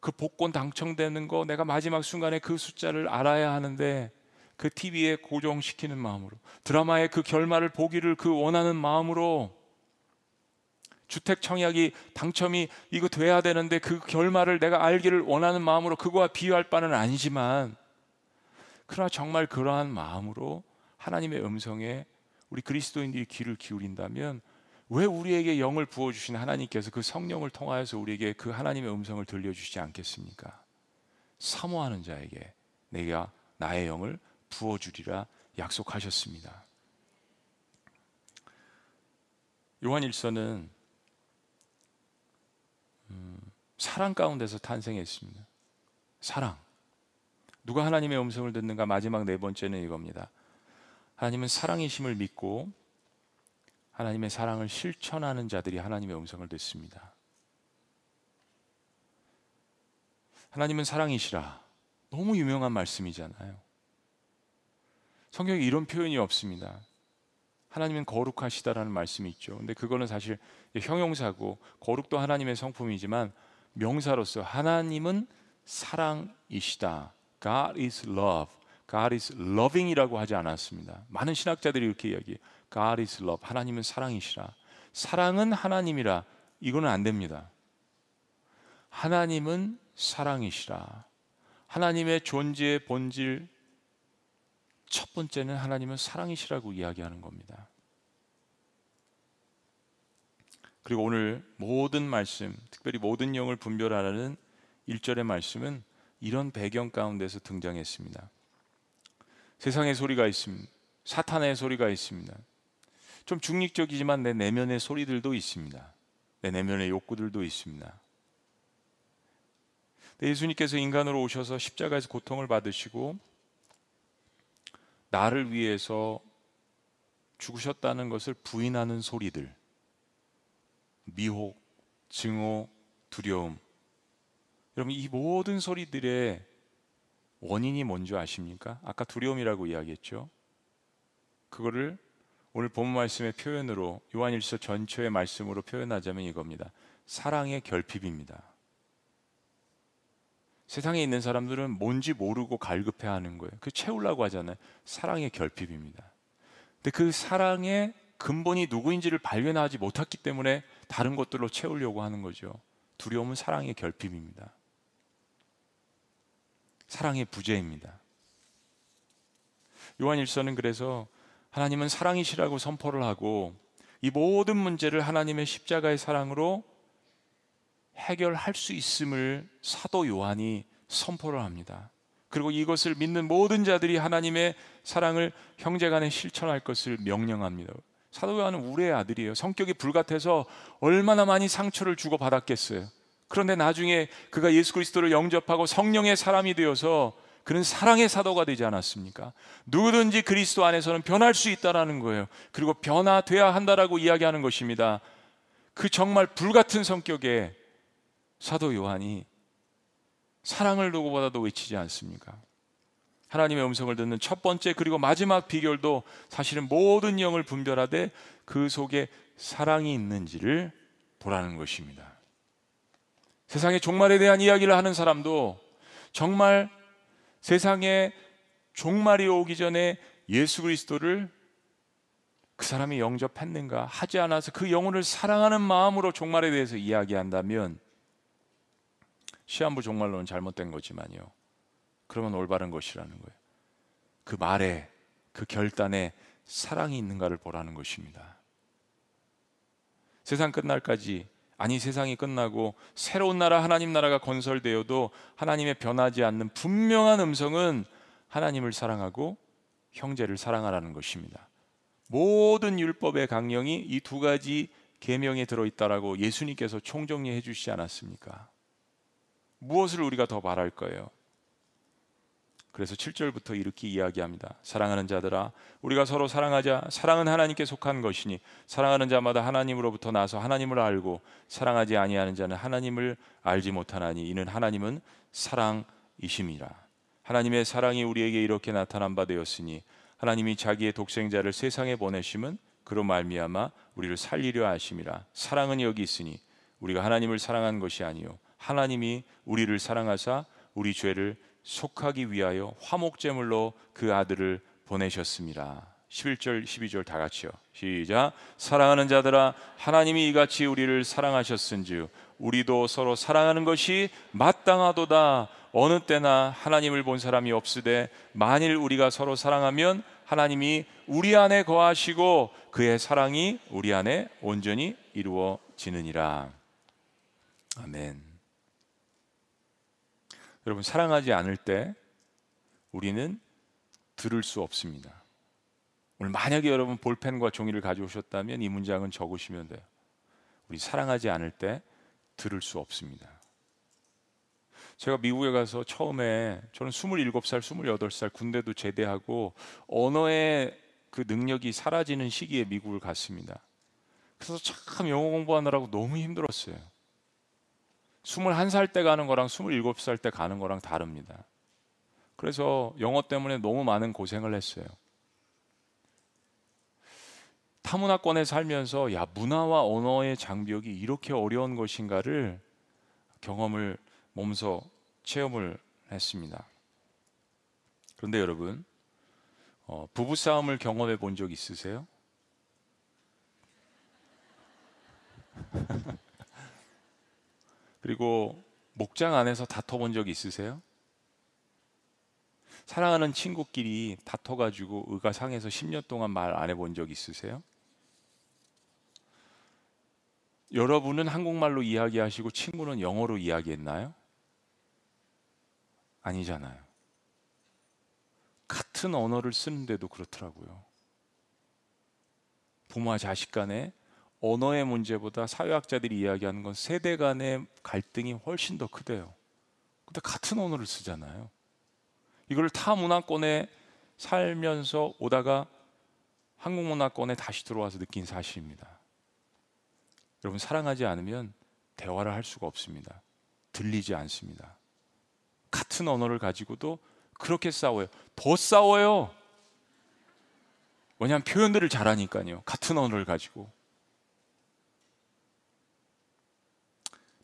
그 복권 당첨되는 거 내가 마지막 순간에 그 숫자를 알아야 하는데 그 TV에 고정시키는 마음으로 드라마의 그 결말을 보기를 그 원하는 마음으로 주택 청약이 당첨이 이거 돼야 되는데 그 결말을 내가 알기를 원하는 마음으로 그거와 비유할 바는 아니지만 그러나 정말 그러한 마음으로 하나님의 음성에 우리 그리스도인들이 귀를 기울인다면 왜 우리에게 영을 부어 주신 하나님께서 그 성령을 통하여서 우리에게 그 하나님의 음성을 들려 주시지 않겠습니까? 사모하는 자에게 내가 나의 영을 부어 주리라 약속하셨습니다. 요한 일서는 사랑 가운데서 탄생했습니다. 사랑. 누가 하나님의 음성을 듣는가 마지막 네 번째는 이겁니다. 하나님은 사랑이심을 믿고 하나님의 사랑을 실천하는 자들이 하나님의 음성을 듣습니다. 하나님은 사랑이시라. 너무 유명한 말씀이잖아요. 성경에 이런 표현이 없습니다. 하나님은 거룩하시다라는 말씀이 있죠. 근데 그거는 사실 형용사고 거룩도 하나님의 성품이지만 명사로서 하나님은 사랑이시다. God is love. God is loving이라고 하지 않았습니다. 많은 신학자들이 이렇게 이야기해요. God is love. 하나님은 사랑이시라. 사랑은 하나님이라. 이거는 안 됩니다. 하나님은 사랑이시라. 하나님의 존재의 본질, 첫 번째는 하나님은 사랑이시라고 이야기하는 겁니다. 그리고 오늘 모든 말씀, 특별히 모든 영을 분별하라는 1절의 말씀은 이런 배경 가운데서 등장했습니다. 세상의 소리가 있습니다. 사탄의 소리가 있습니다. 좀 중립적이지만 내 내면의 소리들도 있습니다. 내 내면의 욕구들도 있습니다. 예수님께서 인간으로 오셔서 십자가에서 고통을 받으시고 나를 위해서 죽으셨다는 것을 부인하는 소리들, 미혹, 증오, 두려움. 여러분, 이 모든 소리들의 원인이 뭔지 아십니까? 아까 두려움이라고 이야기했죠. 그거를 오늘 본 말씀의 표현으로 요한일서 전체의 말씀으로 표현하자면 이겁니다. 사랑의 결핍입니다. 세상에 있는 사람들은 뭔지 모르고 갈급해하는 거예요. 그 채우려고 하잖아요. 사랑의 결핍입니다. 근데 그 사랑의 근본이 누구인지를 발견하지 못했기 때문에 다른 것들로 채우려고 하는 거죠. 두려움은 사랑의 결핍입니다. 사랑의 부재입니다. 요한일서는 그래서 하나님은 사랑이시라고 선포를 하고 이 모든 문제를 하나님의 십자가의 사랑으로 해결할 수 있음을 사도 요한이 선포를 합니다. 그리고 이것을 믿는 모든 자들이 하나님의 사랑을 형제간에 실천할 것을 명령합니다. 사도 요한은 우리의 아들이에요. 성격이 불같아서 얼마나 많이 상처를 주고 받았겠어요. 그런데 나중에 그가 예수 그리스도를 영접하고 성령의 사람이 되어서 그는 사랑의 사도가 되지 않았습니까? 누구든지 그리스도 안에서는 변할 수 있다라는 거예요. 그리고 변화돼야 한다라고 이야기하는 것입니다. 그 정말 불같은 성격의 사도 요한이 사랑을 누구보다도 외치지 않습니까? 하나님의 음성을 듣는 첫 번째 그리고 마지막 비결도 사실은 모든 영을 분별하되 그 속에 사랑이 있는지를 보라는 것입니다. 세상의 종말에 대한 이야기를 하는 사람도 정말 세상에 종말이 오기 전에 예수 그리스도를 그 사람이 영접했는가 하지 않아서 그 영혼을 사랑하는 마음으로 종말에 대해서 이야기한다면 시한부 종말론은 잘못된 거지만요. 그러면 올바른 것이라는 거예요. 그 말에 그 결단에 사랑이 있는가를 보라는 것입니다. 세상 끝날까지 아니 세상이 끝나고 새로운 나라 하나님 나라가 건설되어도 하나님의 변하지 않는 분명한 음성은 하나님을 사랑하고 형제를 사랑하라는 것입니다. 모든 율법의 강령이 이 두 가지 계명에 들어 있다라고 예수님께서 총정리해 주시지 않았습니까? 무엇을 우리가 더 바랄 거예요? 그래서 7절부터 이렇게 이야기합니다. 사랑하는 자들아, 우리가 서로 사랑하자. 사랑은 하나님께 속한 것이니 사랑하는 자마다 하나님으로부터 나서 하나님을 알고 사랑하지 아니하는 자는 하나님을 알지 못하나니 이는 하나님은 사랑이심이라. 하나님의 사랑이 우리에게 이렇게 나타난 바 되었으니 하나님이 자기의 독생자를 세상에 보내심은 그로 말미암아 우리를 살리려 하심이라. 사랑은 여기 있으니 우리가 하나님을 사랑한 것이 아니요 하나님이 우리를 사랑하사 우리 죄를 속하기 위하여 화목제물로 그 아들을 보내셨습니다. 11절 12절 다 같이요. 시작. 사랑하는 자들아 하나님이 이같이 우리를 사랑하셨은즉 우리도 서로 사랑하는 것이 마땅하도다. 어느 때나 하나님을 본 사람이 없으되 만일 우리가 서로 사랑하면 하나님이 우리 안에 거하시고 그의 사랑이 우리 안에 온전히 이루어지느니라. 아멘. 여러분 사랑하지 않을 때 우리는 들을 수 없습니다. 오늘 만약에 여러분 볼펜과 종이를 가져오셨다면 이 문장은 적으시면 돼요. 우리 사랑하지 않을 때 들을 수 없습니다. 제가 미국에 가서 처음에 저는 27살, 28살 군대도 제대하고 언어의 그 능력이 사라지는 시기에 미국을 갔습니다. 그래서 참 영어 공부하느라고 너무 힘들었어요. 21살 때 가는 거랑 27살 때 가는 거랑 다릅니다. 그래서 영어 때문에 너무 많은 고생을 했어요. 타문화권에 살면서 야 문화와 언어의 장벽이 이렇게 어려운 것인가를 경험을 몸소 체험을 했습니다. 그런데 여러분 어, 부부 싸움을 경험해 본 적 있으세요? 그리고 목장 안에서 다퉈본 적 있으세요? 사랑하는 친구끼리 다퉈가지고 의가 상해서 10년 동안 말 안 해본 적 있으세요? 여러분은 한국말로 이야기하시고 친구는 영어로 이야기했나요? 아니잖아요. 같은 언어를 쓰는데도 그렇더라고요. 부모와 자식 간에 언어의 문제보다 사회학자들이 이야기하는 건 세대 간의 갈등이 훨씬 더 크대요. 근데 같은 언어를 쓰잖아요. 이걸 타 문화권에 살면서 오다가 한국 문화권에 다시 들어와서 느낀 사실입니다. 여러분 사랑하지 않으면 대화를 할 수가 없습니다. 들리지 않습니다. 같은 언어를 가지고도 그렇게 싸워요. 더 싸워요. 왜냐하면 표현들을 잘하니까요. 같은 언어를 가지고.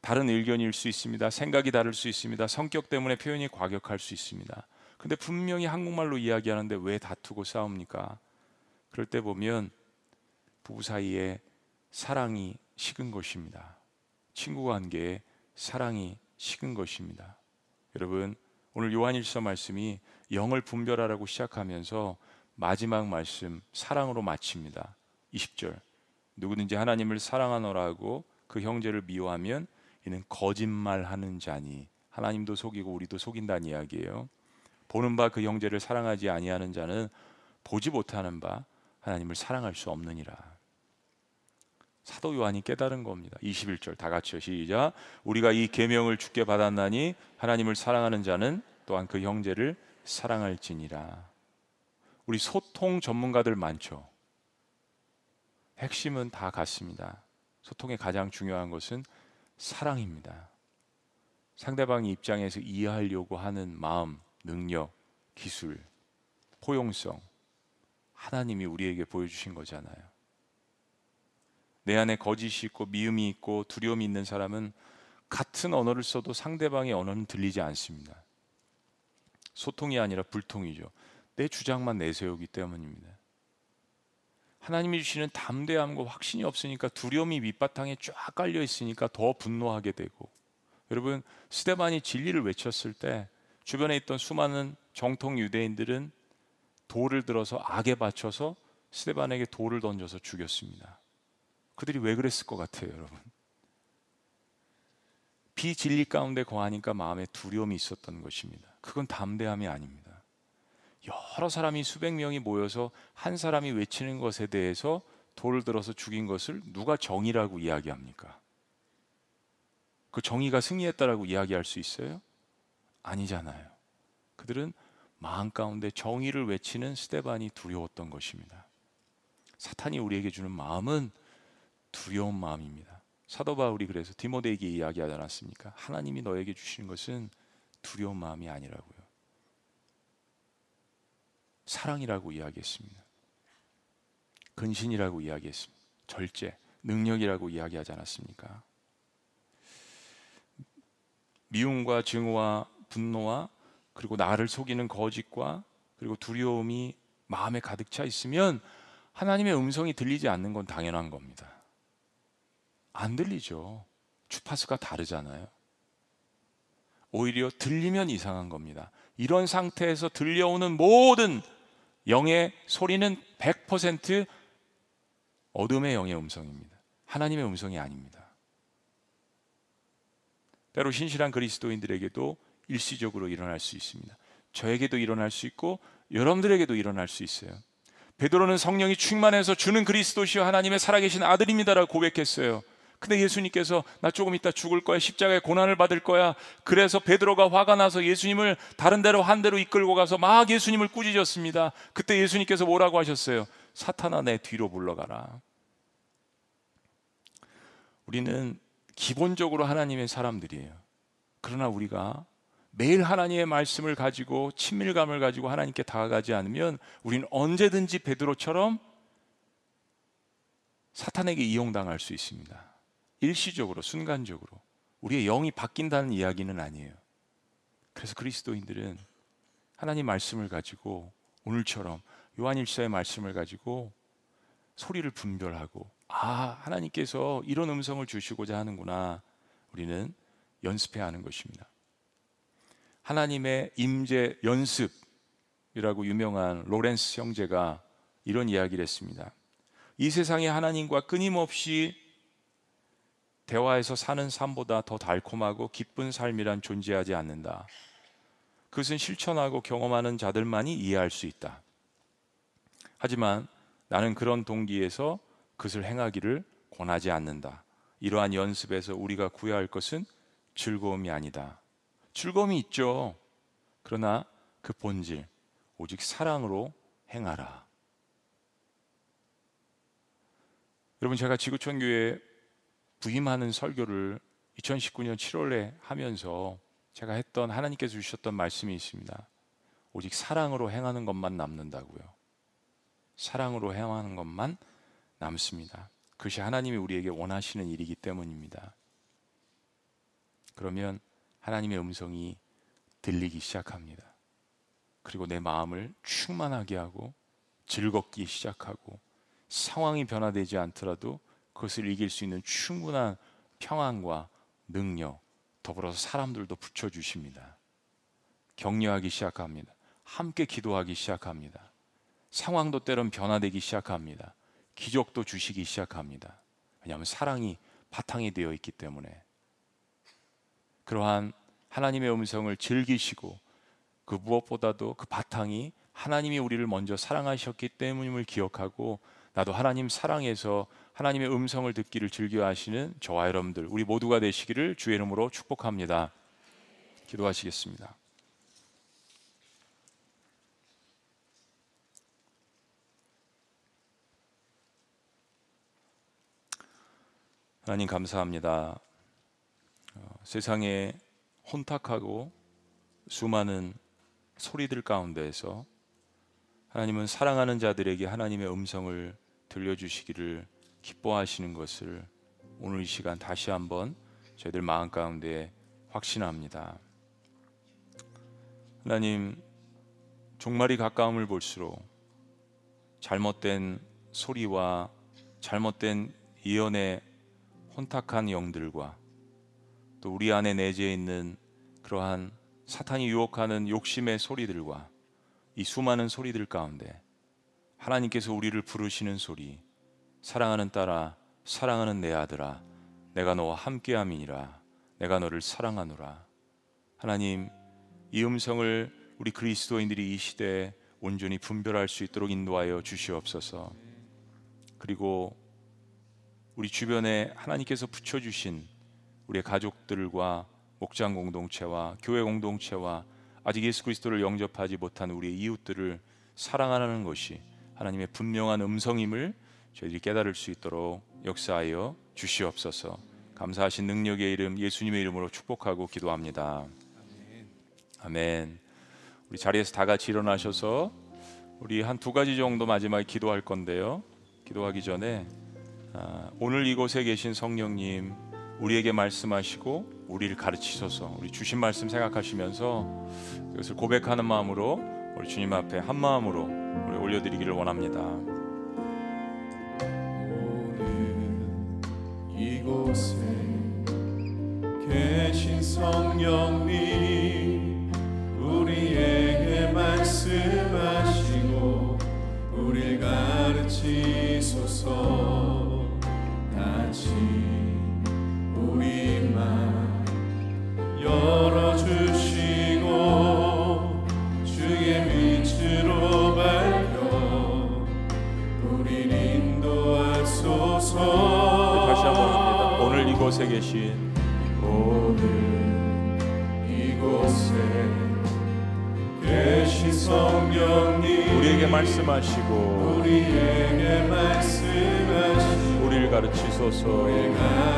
다른 의견일 수 있습니다. 생각이 다를 수 있습니다. 성격 때문에 표현이 과격할 수 있습니다. 근데 분명히 한국말로 이야기하는데 왜 다투고 싸웁니까? 그럴 때 보면 부부 사이에 사랑이 식은 것입니다. 친구 관계에 사랑이 식은 것입니다. 여러분, 오늘 요한일서 말씀이 영을 분별하라고 시작하면서 마지막 말씀 사랑으로 마칩니다. 20절. 누구든지 하나님을 사랑하노라고 그 형제를 미워하면 이는 거짓말하는 자니 하나님도 속이고 우리도 속인다는 이야기예요. 보는 바 그 형제를 사랑하지 아니하는 자는 보지 못하는 바 하나님을 사랑할 수 없느니라. 사도 요한이 깨달은 겁니다. 21절 다 같이요. 시작. 우리가 이 계명을 주께 받았나니 하나님을 사랑하는 자는 또한 그 형제를 사랑할지니라. 우리 소통 전문가들 많죠. 핵심은 다 같습니다. 소통의 가장 중요한 것은 사랑입니다. 상대방의 입장에서 이해하려고 하는 마음, 능력, 기술, 포용성 하나님이 우리에게 보여주신 거잖아요. 내 안에 거짓이 있고 미움이 있고 두려움이 있는 사람은 같은 언어를 써도 상대방의 언어는 들리지 않습니다. 소통이 아니라 불통이죠. 내 주장만 내세우기 때문입니다. 하나님이 주시는 담대함과 확신이 없으니까 두려움이 밑바탕에 쫙 깔려 있으니까 더 분노하게 되고 여러분 스데반이 진리를 외쳤을 때 주변에 있던 수많은 정통 유대인들은 돌을 들어서 악에 바쳐서 스데반에게 돌을 던져서 죽였습니다. 그들이 왜 그랬을 것 같아요, 여러분? 비진리 가운데 거하니까 마음에 두려움이 있었던 것입니다. 그건 담대함이 아닙니다. 여러 사람이 수백 명이 모여서 한 사람이 외치는 것에 대해서 돌을 들어서 죽인 것을 누가 정의라고 이야기합니까? 그 정의가 승리했다라고 이야기할 수 있어요? 아니잖아요. 그들은 마음 가운데 정의를 외치는 스테반이 두려웠던 것입니다. 사탄이 우리에게 주는 마음은 두려운 마음입니다. 사도 바울이 그래서 디모데에게 이야기하지 않았습니까? 하나님이 너에게 주시는 것은 두려운 마음이 아니라고요. 사랑이라고 이야기했습니다. 근신이라고 이야기했습니다. 절제, 능력이라고 이야기하지 않았습니까? 미움과 증오와 분노와 그리고 나를 속이는 거짓과 그리고 두려움이 마음에 가득 차 있으면 하나님의 음성이 들리지 않는 건 당연한 겁니다. 안 들리죠. 주파수가 다르잖아요. 오히려 들리면 이상한 겁니다. 이런 상태에서 들려오는 모든 영의 소리는 100% 어둠의 영의 음성입니다. 하나님의 음성이 아닙니다. 때로 신실한 그리스도인들에게도 일시적으로 일어날 수 있습니다. 저에게도 일어날 수 있고 여러분들에게도 일어날 수 있어요. 베드로는 성령이 충만해서 주는 그리스도시요 하나님의 살아계신 아들입니다라고 고백했어요. 근데 예수님께서 나 조금 있다 죽을 거야 십자가에 고난을 받을 거야. 그래서 베드로가 화가 나서 예수님을 다른 데로 한 데로 이끌고 가서 막 예수님을 꾸짖었습니다. 그때 예수님께서 뭐라고 하셨어요? 사탄아 내 뒤로 물러가라. 우리는 기본적으로 하나님의 사람들이에요. 그러나 우리가 매일 하나님의 말씀을 가지고 친밀감을 가지고 하나님께 다가가지 않으면 우리는 언제든지 베드로처럼 사탄에게 이용당할 수 있습니다. 일시적으로 순간적으로 우리의 영이 바뀐다는 이야기는 아니에요. 그래서 그리스도인들은 하나님 말씀을 가지고 오늘처럼 요한일서의 말씀을 가지고 소리를 분별하고 아 하나님께서 이런 음성을 주시고자 하는구나 우리는 연습해야 하는 것입니다. 하나님의 임재 연습 이라고 유명한 로렌스 형제가 이런 이야기를 했습니다. 이 세상에 하나님과 끊임없이 대화에서 사는 삶보다 더 달콤하고 기쁜 삶이란 존재하지 않는다. 그것은 실천하고 경험하는 자들만이 이해할 수 있다. 하지만 나는 그런 동기에서 그것을 행하기를 권하지 않는다. 이러한 연습에서 우리가 구해야 할 것은 즐거움이 아니다. 즐거움이 있죠. 그러나 그 본질, 오직 사랑으로 행하라. 여러분, 제가 지구촌 교회 부임하는 설교를 2019년 7월에 하면서 제가 했던 하나님께서 주셨던 말씀이 있습니다. 오직 사랑으로 행하는 것만 남는다고요. 사랑으로 행하는 것만 남습니다. 그것이 하나님이 우리에게 원하시는 일이기 때문입니다. 그러면 하나님의 음성이 들리기 시작합니다. 그리고 내 마음을 충만하게 하고 즐겁기 시작하고 상황이 변화되지 않더라도 그것을 이길 수 있는 충분한 평안과 능력, 더불어서 사람들도 붙여주십니다. 격려하기 시작합니다. 함께 기도하기 시작합니다. 상황도 때론 변화되기 시작합니다. 기적도 주시기 시작합니다. 왜냐하면 사랑이 바탕이 되어 있기 때문에 그러한 하나님의 음성을 즐기시고 그 무엇보다도 그 바탕이 하나님이 우리를 먼저 사랑하셨기 때문임을 기억하고 나도 하나님 사랑해서 하나님의 음성을 듣기를 즐겨 하시는 저와 여러분들 우리 모두가 되시기를 주의 이름으로 축복합니다. 기도하시겠습니다. 하나님 감사합니다. 어, 세상에 혼탁하고 수많은 소리들 가운데에서 하나님은 사랑하는 자들에게 하나님의 음성을 들려주시기를 기뻐하시는 것을 오늘 이 시간 다시 한번 저희들 마음 가운데 확신합니다. 하나님, 종말이 가까움을 볼수록 잘못된 소리와 잘못된 예언의 혼탁한 영들과 또 우리 안에 내재해 있는 그러한 사탄이 유혹하는 욕심의 소리들과 이 수많은 소리들 가운데 하나님께서 우리를 부르시는 소리, 사랑하는 딸아, 사랑하는 내 아들아, 내가 너와 함께함이니라, 내가 너를 사랑하노라. 하나님, 이 음성을 우리 그리스도인들이 이 시대에 온전히 분별할 수 있도록 인도하여 주시옵소서. 그리고 우리 주변에 하나님께서 붙여주신 우리의 가족들과 목장 공동체와 교회 공동체와 아직 예수 그리스도를 영접하지 못한 우리의 이웃들을 사랑하는 것이 하나님의 분명한 음성임을 저희들이 깨달을 수 있도록 역사하여 주시옵소서. 감사하신 능력의 이름 예수님의 이름으로 축복하고 기도합니다. 아멘. 우리 자리에서 다 같이 일어나셔서 우리 한 두 가지 정도 마지막에 기도할 건데요. 기도하기 전에 아, 오늘 이곳에 계신 성령님 우리에게 말씀하시고 우리를 가르치소서 우리 주신 말씀 생각하시면서 이것을 고백하는 마음으로 우리 주님 앞에 한 마음으로 우리 올려드리기를 원합니다. 곳에 계신 성령님 우리에게 말씀하시고 우리를 가르치소서. 같이 우리 맘 열어주 이곳에 계신 오늘 이곳에 계신 성령님 우리에게 말씀하시고 우리에게 말씀하시고 우리를 가르치소서.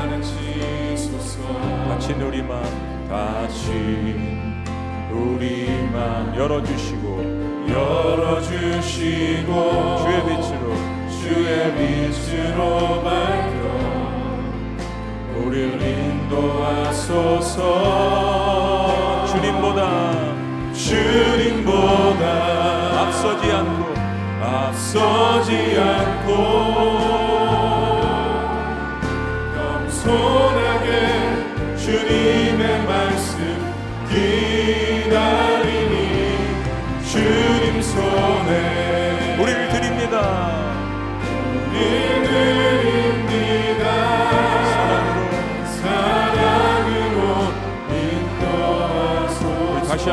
가르치소서. 같이 우리 마음 같이 우리 마음 열어주시고 열어주시고 주의 빛으로 주의 빛으로 밝혀 우리를 인도하소서. 주님보다 주님보다 앞서지 않고 앞서지 않고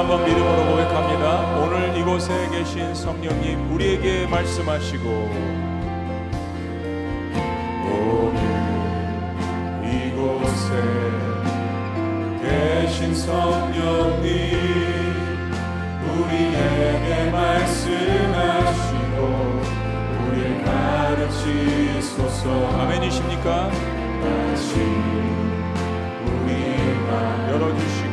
한번 믿음으로 고백합니다. 오늘 이곳에 계신 성령님 우리에게 말씀하시고 오늘 이곳에 계신 성령님 우리에게 말씀하시고 우리를 가르치소서 아멘이십니까? 다시 우리의 맘 열어주시고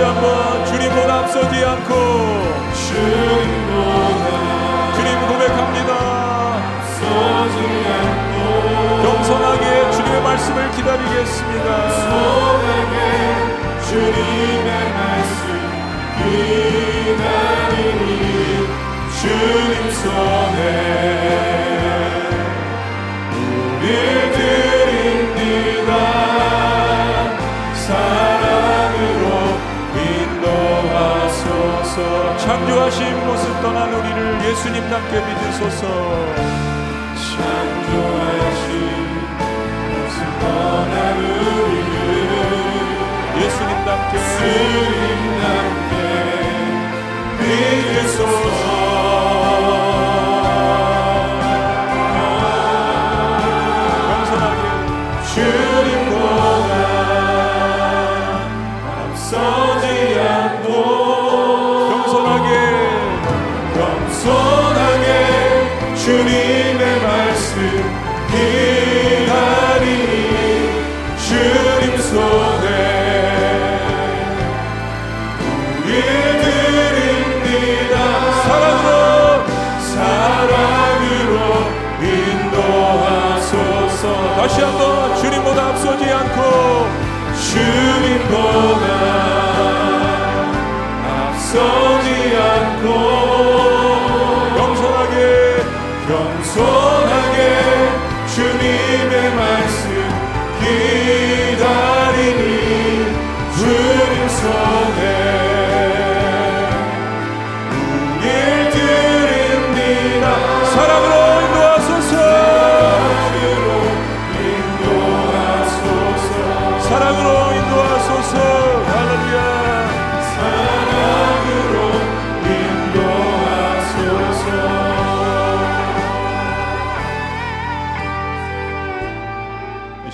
다시 한번 주님보다 앞서지 않고 주님보다 주님 고백합니다. 서지 않고 겸손하게 주님의 말씀을 기다리겠습니다. 예수님답게 믿으소서. 창조하신 모습 떠난 우리를 예수님답게 주님답게 주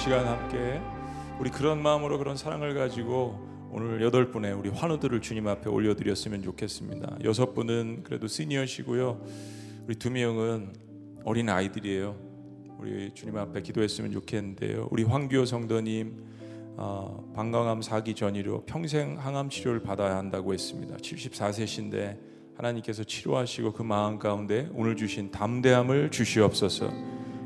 시간 함께 우리 그런 마음으로 그런 사랑을 가지고 오늘 여덟 분의 우리 환우들을 주님 앞에 올려드렸으면 좋겠습니다. 여섯 분은 그래도 시니어시고요. 우리 두 명은 어린 아이들이에요. 우리 주님 앞에 기도했으면 좋겠는데요. 우리 황규호 성도님 어, 방광암 사기 전이로 평생 항암 치료를 받아야 한다고 했습니다. 74세신데 하나님께서 치료하시고 그 마음 가운데 오늘 주신 담대함을 주시옵소서.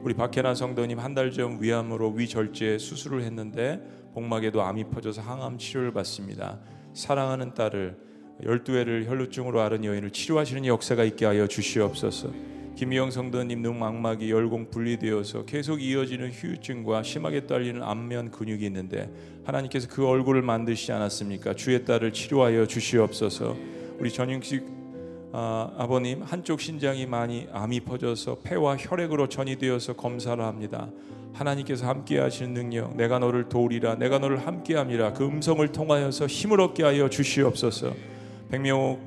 우리 박혜나 성도님 한 달 전 위암으로 위절제 수술을 했는데 복막에도 암이 퍼져서 항암 치료를 받습니다. 사랑하는 딸을 12회를 혈루증으로 앓은 여인을 치료하시는 역사가 있게 하여 주시옵소서. 김희영 성도님 눈 망막이 열공 분리되어서 계속 이어지는 후유증과 심하게 떨리는 안면 근육이 있는데 하나님께서 그 얼굴을 만드시지 않았습니까? 주의 딸을 치료하여 주시옵소서. 우리 전용식 아, 아버님 한쪽 신장이 많이 암이 퍼져서 폐와 혈액으로 전이 되어서 검사를 합니다. 하나님께서 함께 하시는 능력 내가 너를 도우리라 내가 너를 함께 함이라 그 음성을 통하여서 힘을 얻게 하여 주시옵소서. 백명옥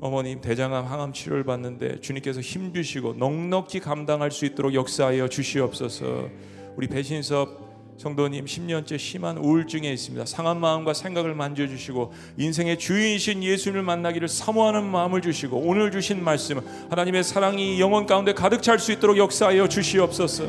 어머님 대장암 항암 치료를 받는데 주님께서 힘 주시고 넉넉히 감당할 수 있도록 역사하여 주시옵소서. 우리 배신섭 성도님 10년째 심한 우울증에 있습니다. 상한 마음과 생각을 만져주시고 인생의 주인이신 예수님을 만나기를 사모하는 마음을 주시고 오늘 주신 말씀 하나님의 사랑이 영혼 가운데 가득 찰 수 있도록 역사하여 주시옵소서.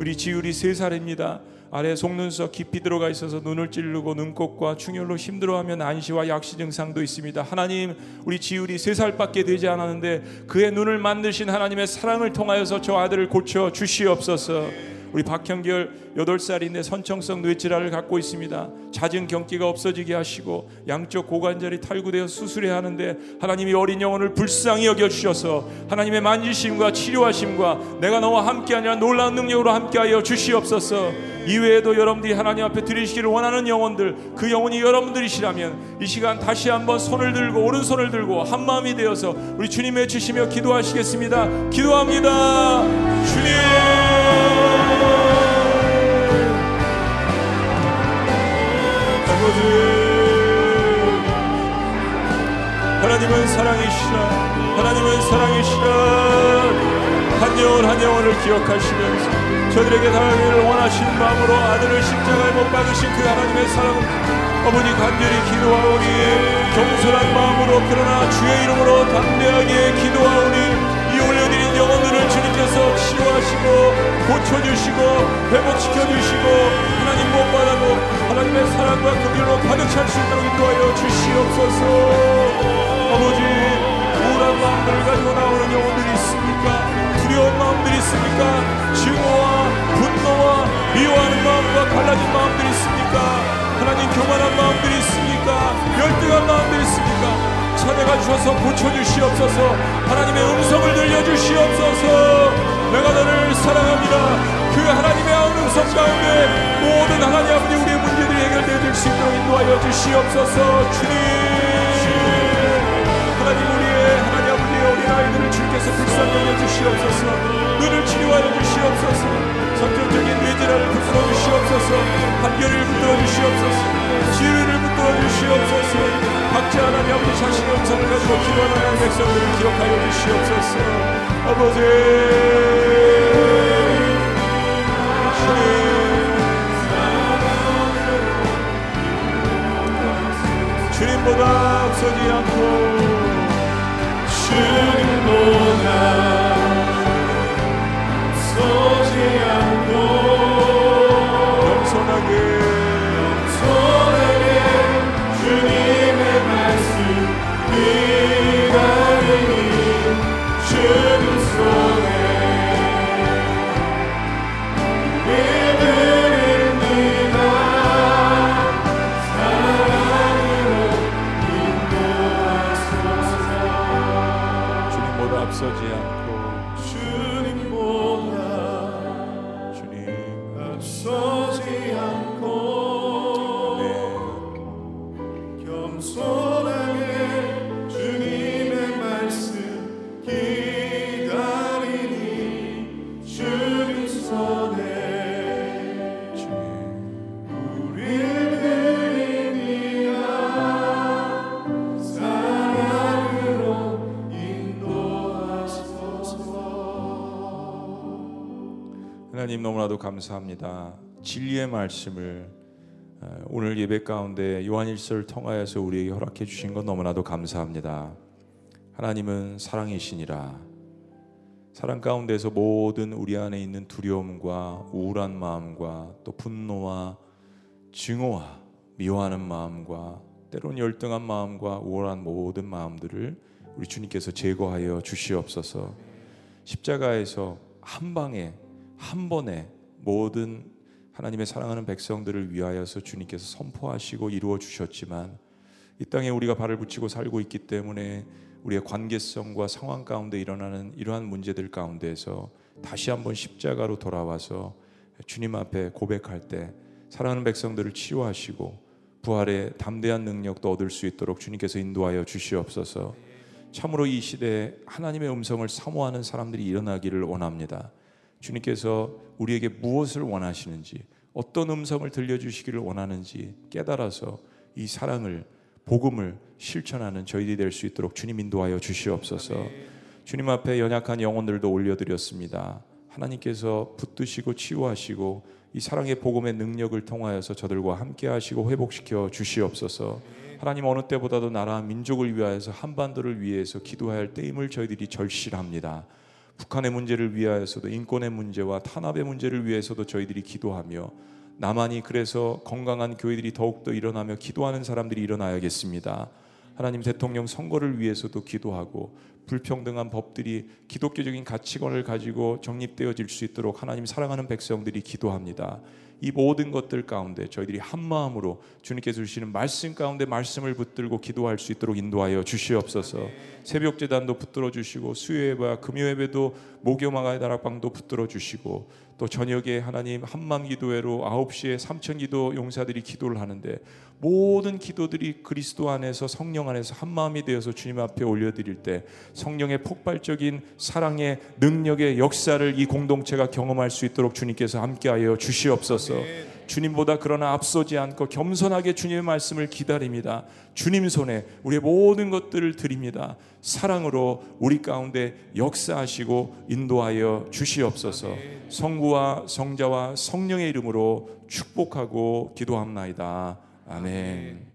우리 지율이 세 살입니다. 아래 속눈썹 깊이 들어가 있어서 눈을 찌르고 눈곱과 충혈로 힘들어하면 안시와 약시 증상도 있습니다. 하나님 우리 지율이 세 살밖에 되지 않았는데 그의 눈을 만드신 하나님의 사랑을 통하여서 저 아들을 고쳐 주시옵소서. 우리 박형결 8살인데 선청성 뇌질환을 갖고 있습니다. 잦은 경기가 없어지게 하시고 양쪽 고관절이 탈구되어 수술해야 하는데 하나님이 어린 영혼을 불쌍히 여겨 주셔서 하나님의 만지심과 치료하심과 내가 너와 함께 하냐 놀라운 능력으로 함께하여 주시옵소서. 이외에도 여러분들이 하나님 앞에 드리시기를 원하는 영혼들 그 영혼이 여러분들이시라면 이 시간 다시 한번 손을 들고 오른손을 들고 한 마음이 되어서 우리 주님의 주시며 기도하시겠습니다. 기도합니다. 주님 하나님은 사랑이시라. 하나님은 사랑이시라. 한 영혼 한 영혼을 기억하시면서 저들에게 다가기를 원하시는 마음으로 아들을 십자가에 못 박으신 그 하나님의 사랑 아버지 간절히 기도하오니 겸손한 마음으로 그러나 주의 이름으로 담대하게 기도하오니 치유하시고 고쳐주시고 회복시켜주시고 하나님 무엇보다도 하나님의 사랑과 긍휼로 가득 찰 수 있도록 인도하여 주시옵소서. 아버지 우울한 마음들을 가지고 나오는 영혼들이 있습니까? 두려운 마음들이 있습니까? 증오와 분노와 미워하는 마음과 갈라진 마음들이 있습니까? 하나님 교만한 마음들이 있습니까? 열등한 마음들이 있습니까 찾아가 주셔서 고쳐주시옵소서. 하나님의 음성을 들려주시옵소서. 내가 너를 사랑합니다. 그 하나님의 음성 가운데 모든 하나님 아버지 우리의 문제들이 해결되어질 수 있도록 인도하여 주시옵소서. 주님. 하나님 우리의 하나님 아버지의 어린아이들을 주께서 불쌍히 여겨 주시옵소서 눈을 치료하여 주시옵소서 선정적인 뇌질환을 붙들어 주시옵소서 한결을 붙들어 주시옵소서 지혜를 붙들어 주시옵소서 각자 하나님 아버지 자신의 음성을 가지고 기도하는 백성들을 기억하여 주시옵소서. 아버지! 주님 주님보다 앞서지 않고 주님보다 감사합니다. 진리의 말씀을 어, 오늘 예배 가운데 요한일서를 통하여서 우리에게 허락해 주신 것 너무나도 감사합니다. 하나님은 사랑이시니라. 사랑 가운데서 모든 우리 안에 있는 두려움과 우울한 마음과 또 분노와 증오와 미워하는 마음과 때론 열등한 마음과 우월한 모든 마음들을 우리 주님께서 제거하여 주시옵소서. 십자가에서 한 방에 한 번에 모든 하나님의 사랑하는 백성들을 위하여서 주님께서 선포하시고 이루어 주셨지만 이 땅에 우리가 발을 붙이고 살고 있기 때문에 우리의 관계성과 상황 가운데 일어나는 이러한 문제들 가운데에서 다시 한번 십자가로 돌아와서 주님 앞에 고백할 때 사랑하는 백성들을 치유하시고 부활의 담대한 능력도 얻을 수 있도록 주님께서 인도하여 주시옵소서. 참으로 이 시대에 하나님의 음성을 사모하는 사람들이 일어나기를 원합니다. 주님께서 우리에게 무엇을 원하시는지, 어떤 음성을 들려주시기를 원하는지 깨달아서 이 사랑을, 복음을 실천하는 저희들이 될 수 있도록 주님 인도하여 주시옵소서. 주님 앞에 연약한 영혼들도 올려드렸습니다. 하나님께서 붙드시고 치유하시고 이 사랑의 복음의 능력을 통하여서 저들과 함께 하시고 회복시켜 주시옵소서. 하나님 어느 때보다도 나라 민족을 위하여서 한반도를 위해서 기도해야 할 때임을 저희들이 절실합니다. 북한의 문제를 위하여서도 인권의 문제와 탄압의 문제를 위해서도 저희들이 기도하며 나만이 그래서 건강한 교회들이 더욱더 일어나며 기도하는 사람들이 일어나야겠습니다. 하나님 대통령 선거를 위해서도 기도하고 불평등한 법들이 기독교적인 가치관을 가지고 정립되어질 수 있도록 하나님 사랑하는 백성들이 기도합니다. 이 모든 것들 가운데 저희들이 한 마음으로 주님께서 주시는 말씀 가운데 말씀을 붙들고 기도할 수 있도록 인도하여 주시옵소서. 새벽 제단도 붙들어 주시고 수요 예배와 금요 예배도 목요마가의 다락방도 붙들어 주시고 또 저녁에 하나님 한맘 기도회로 9시에 삼천 기도 용사들이 기도를 하는데 모든 기도들이 그리스도 안에서 성령 안에서 한 마음이 되어서 주님 앞에 올려드릴 때 성령의 폭발적인 사랑의 능력의 역사를 이 공동체가 경험할 수 있도록 주님께서 함께하여 주시옵소서. 주님보다 그러나 앞서지 않고 겸손하게 주님의 말씀을 기다립니다. 주님 손에 우리의 모든 것들을 드립니다. 사랑으로 우리 가운데 역사하시고 인도하여 주시옵소서. 성부와 성자와 성령의 이름으로 축복하고 기도합나이다. 아멘.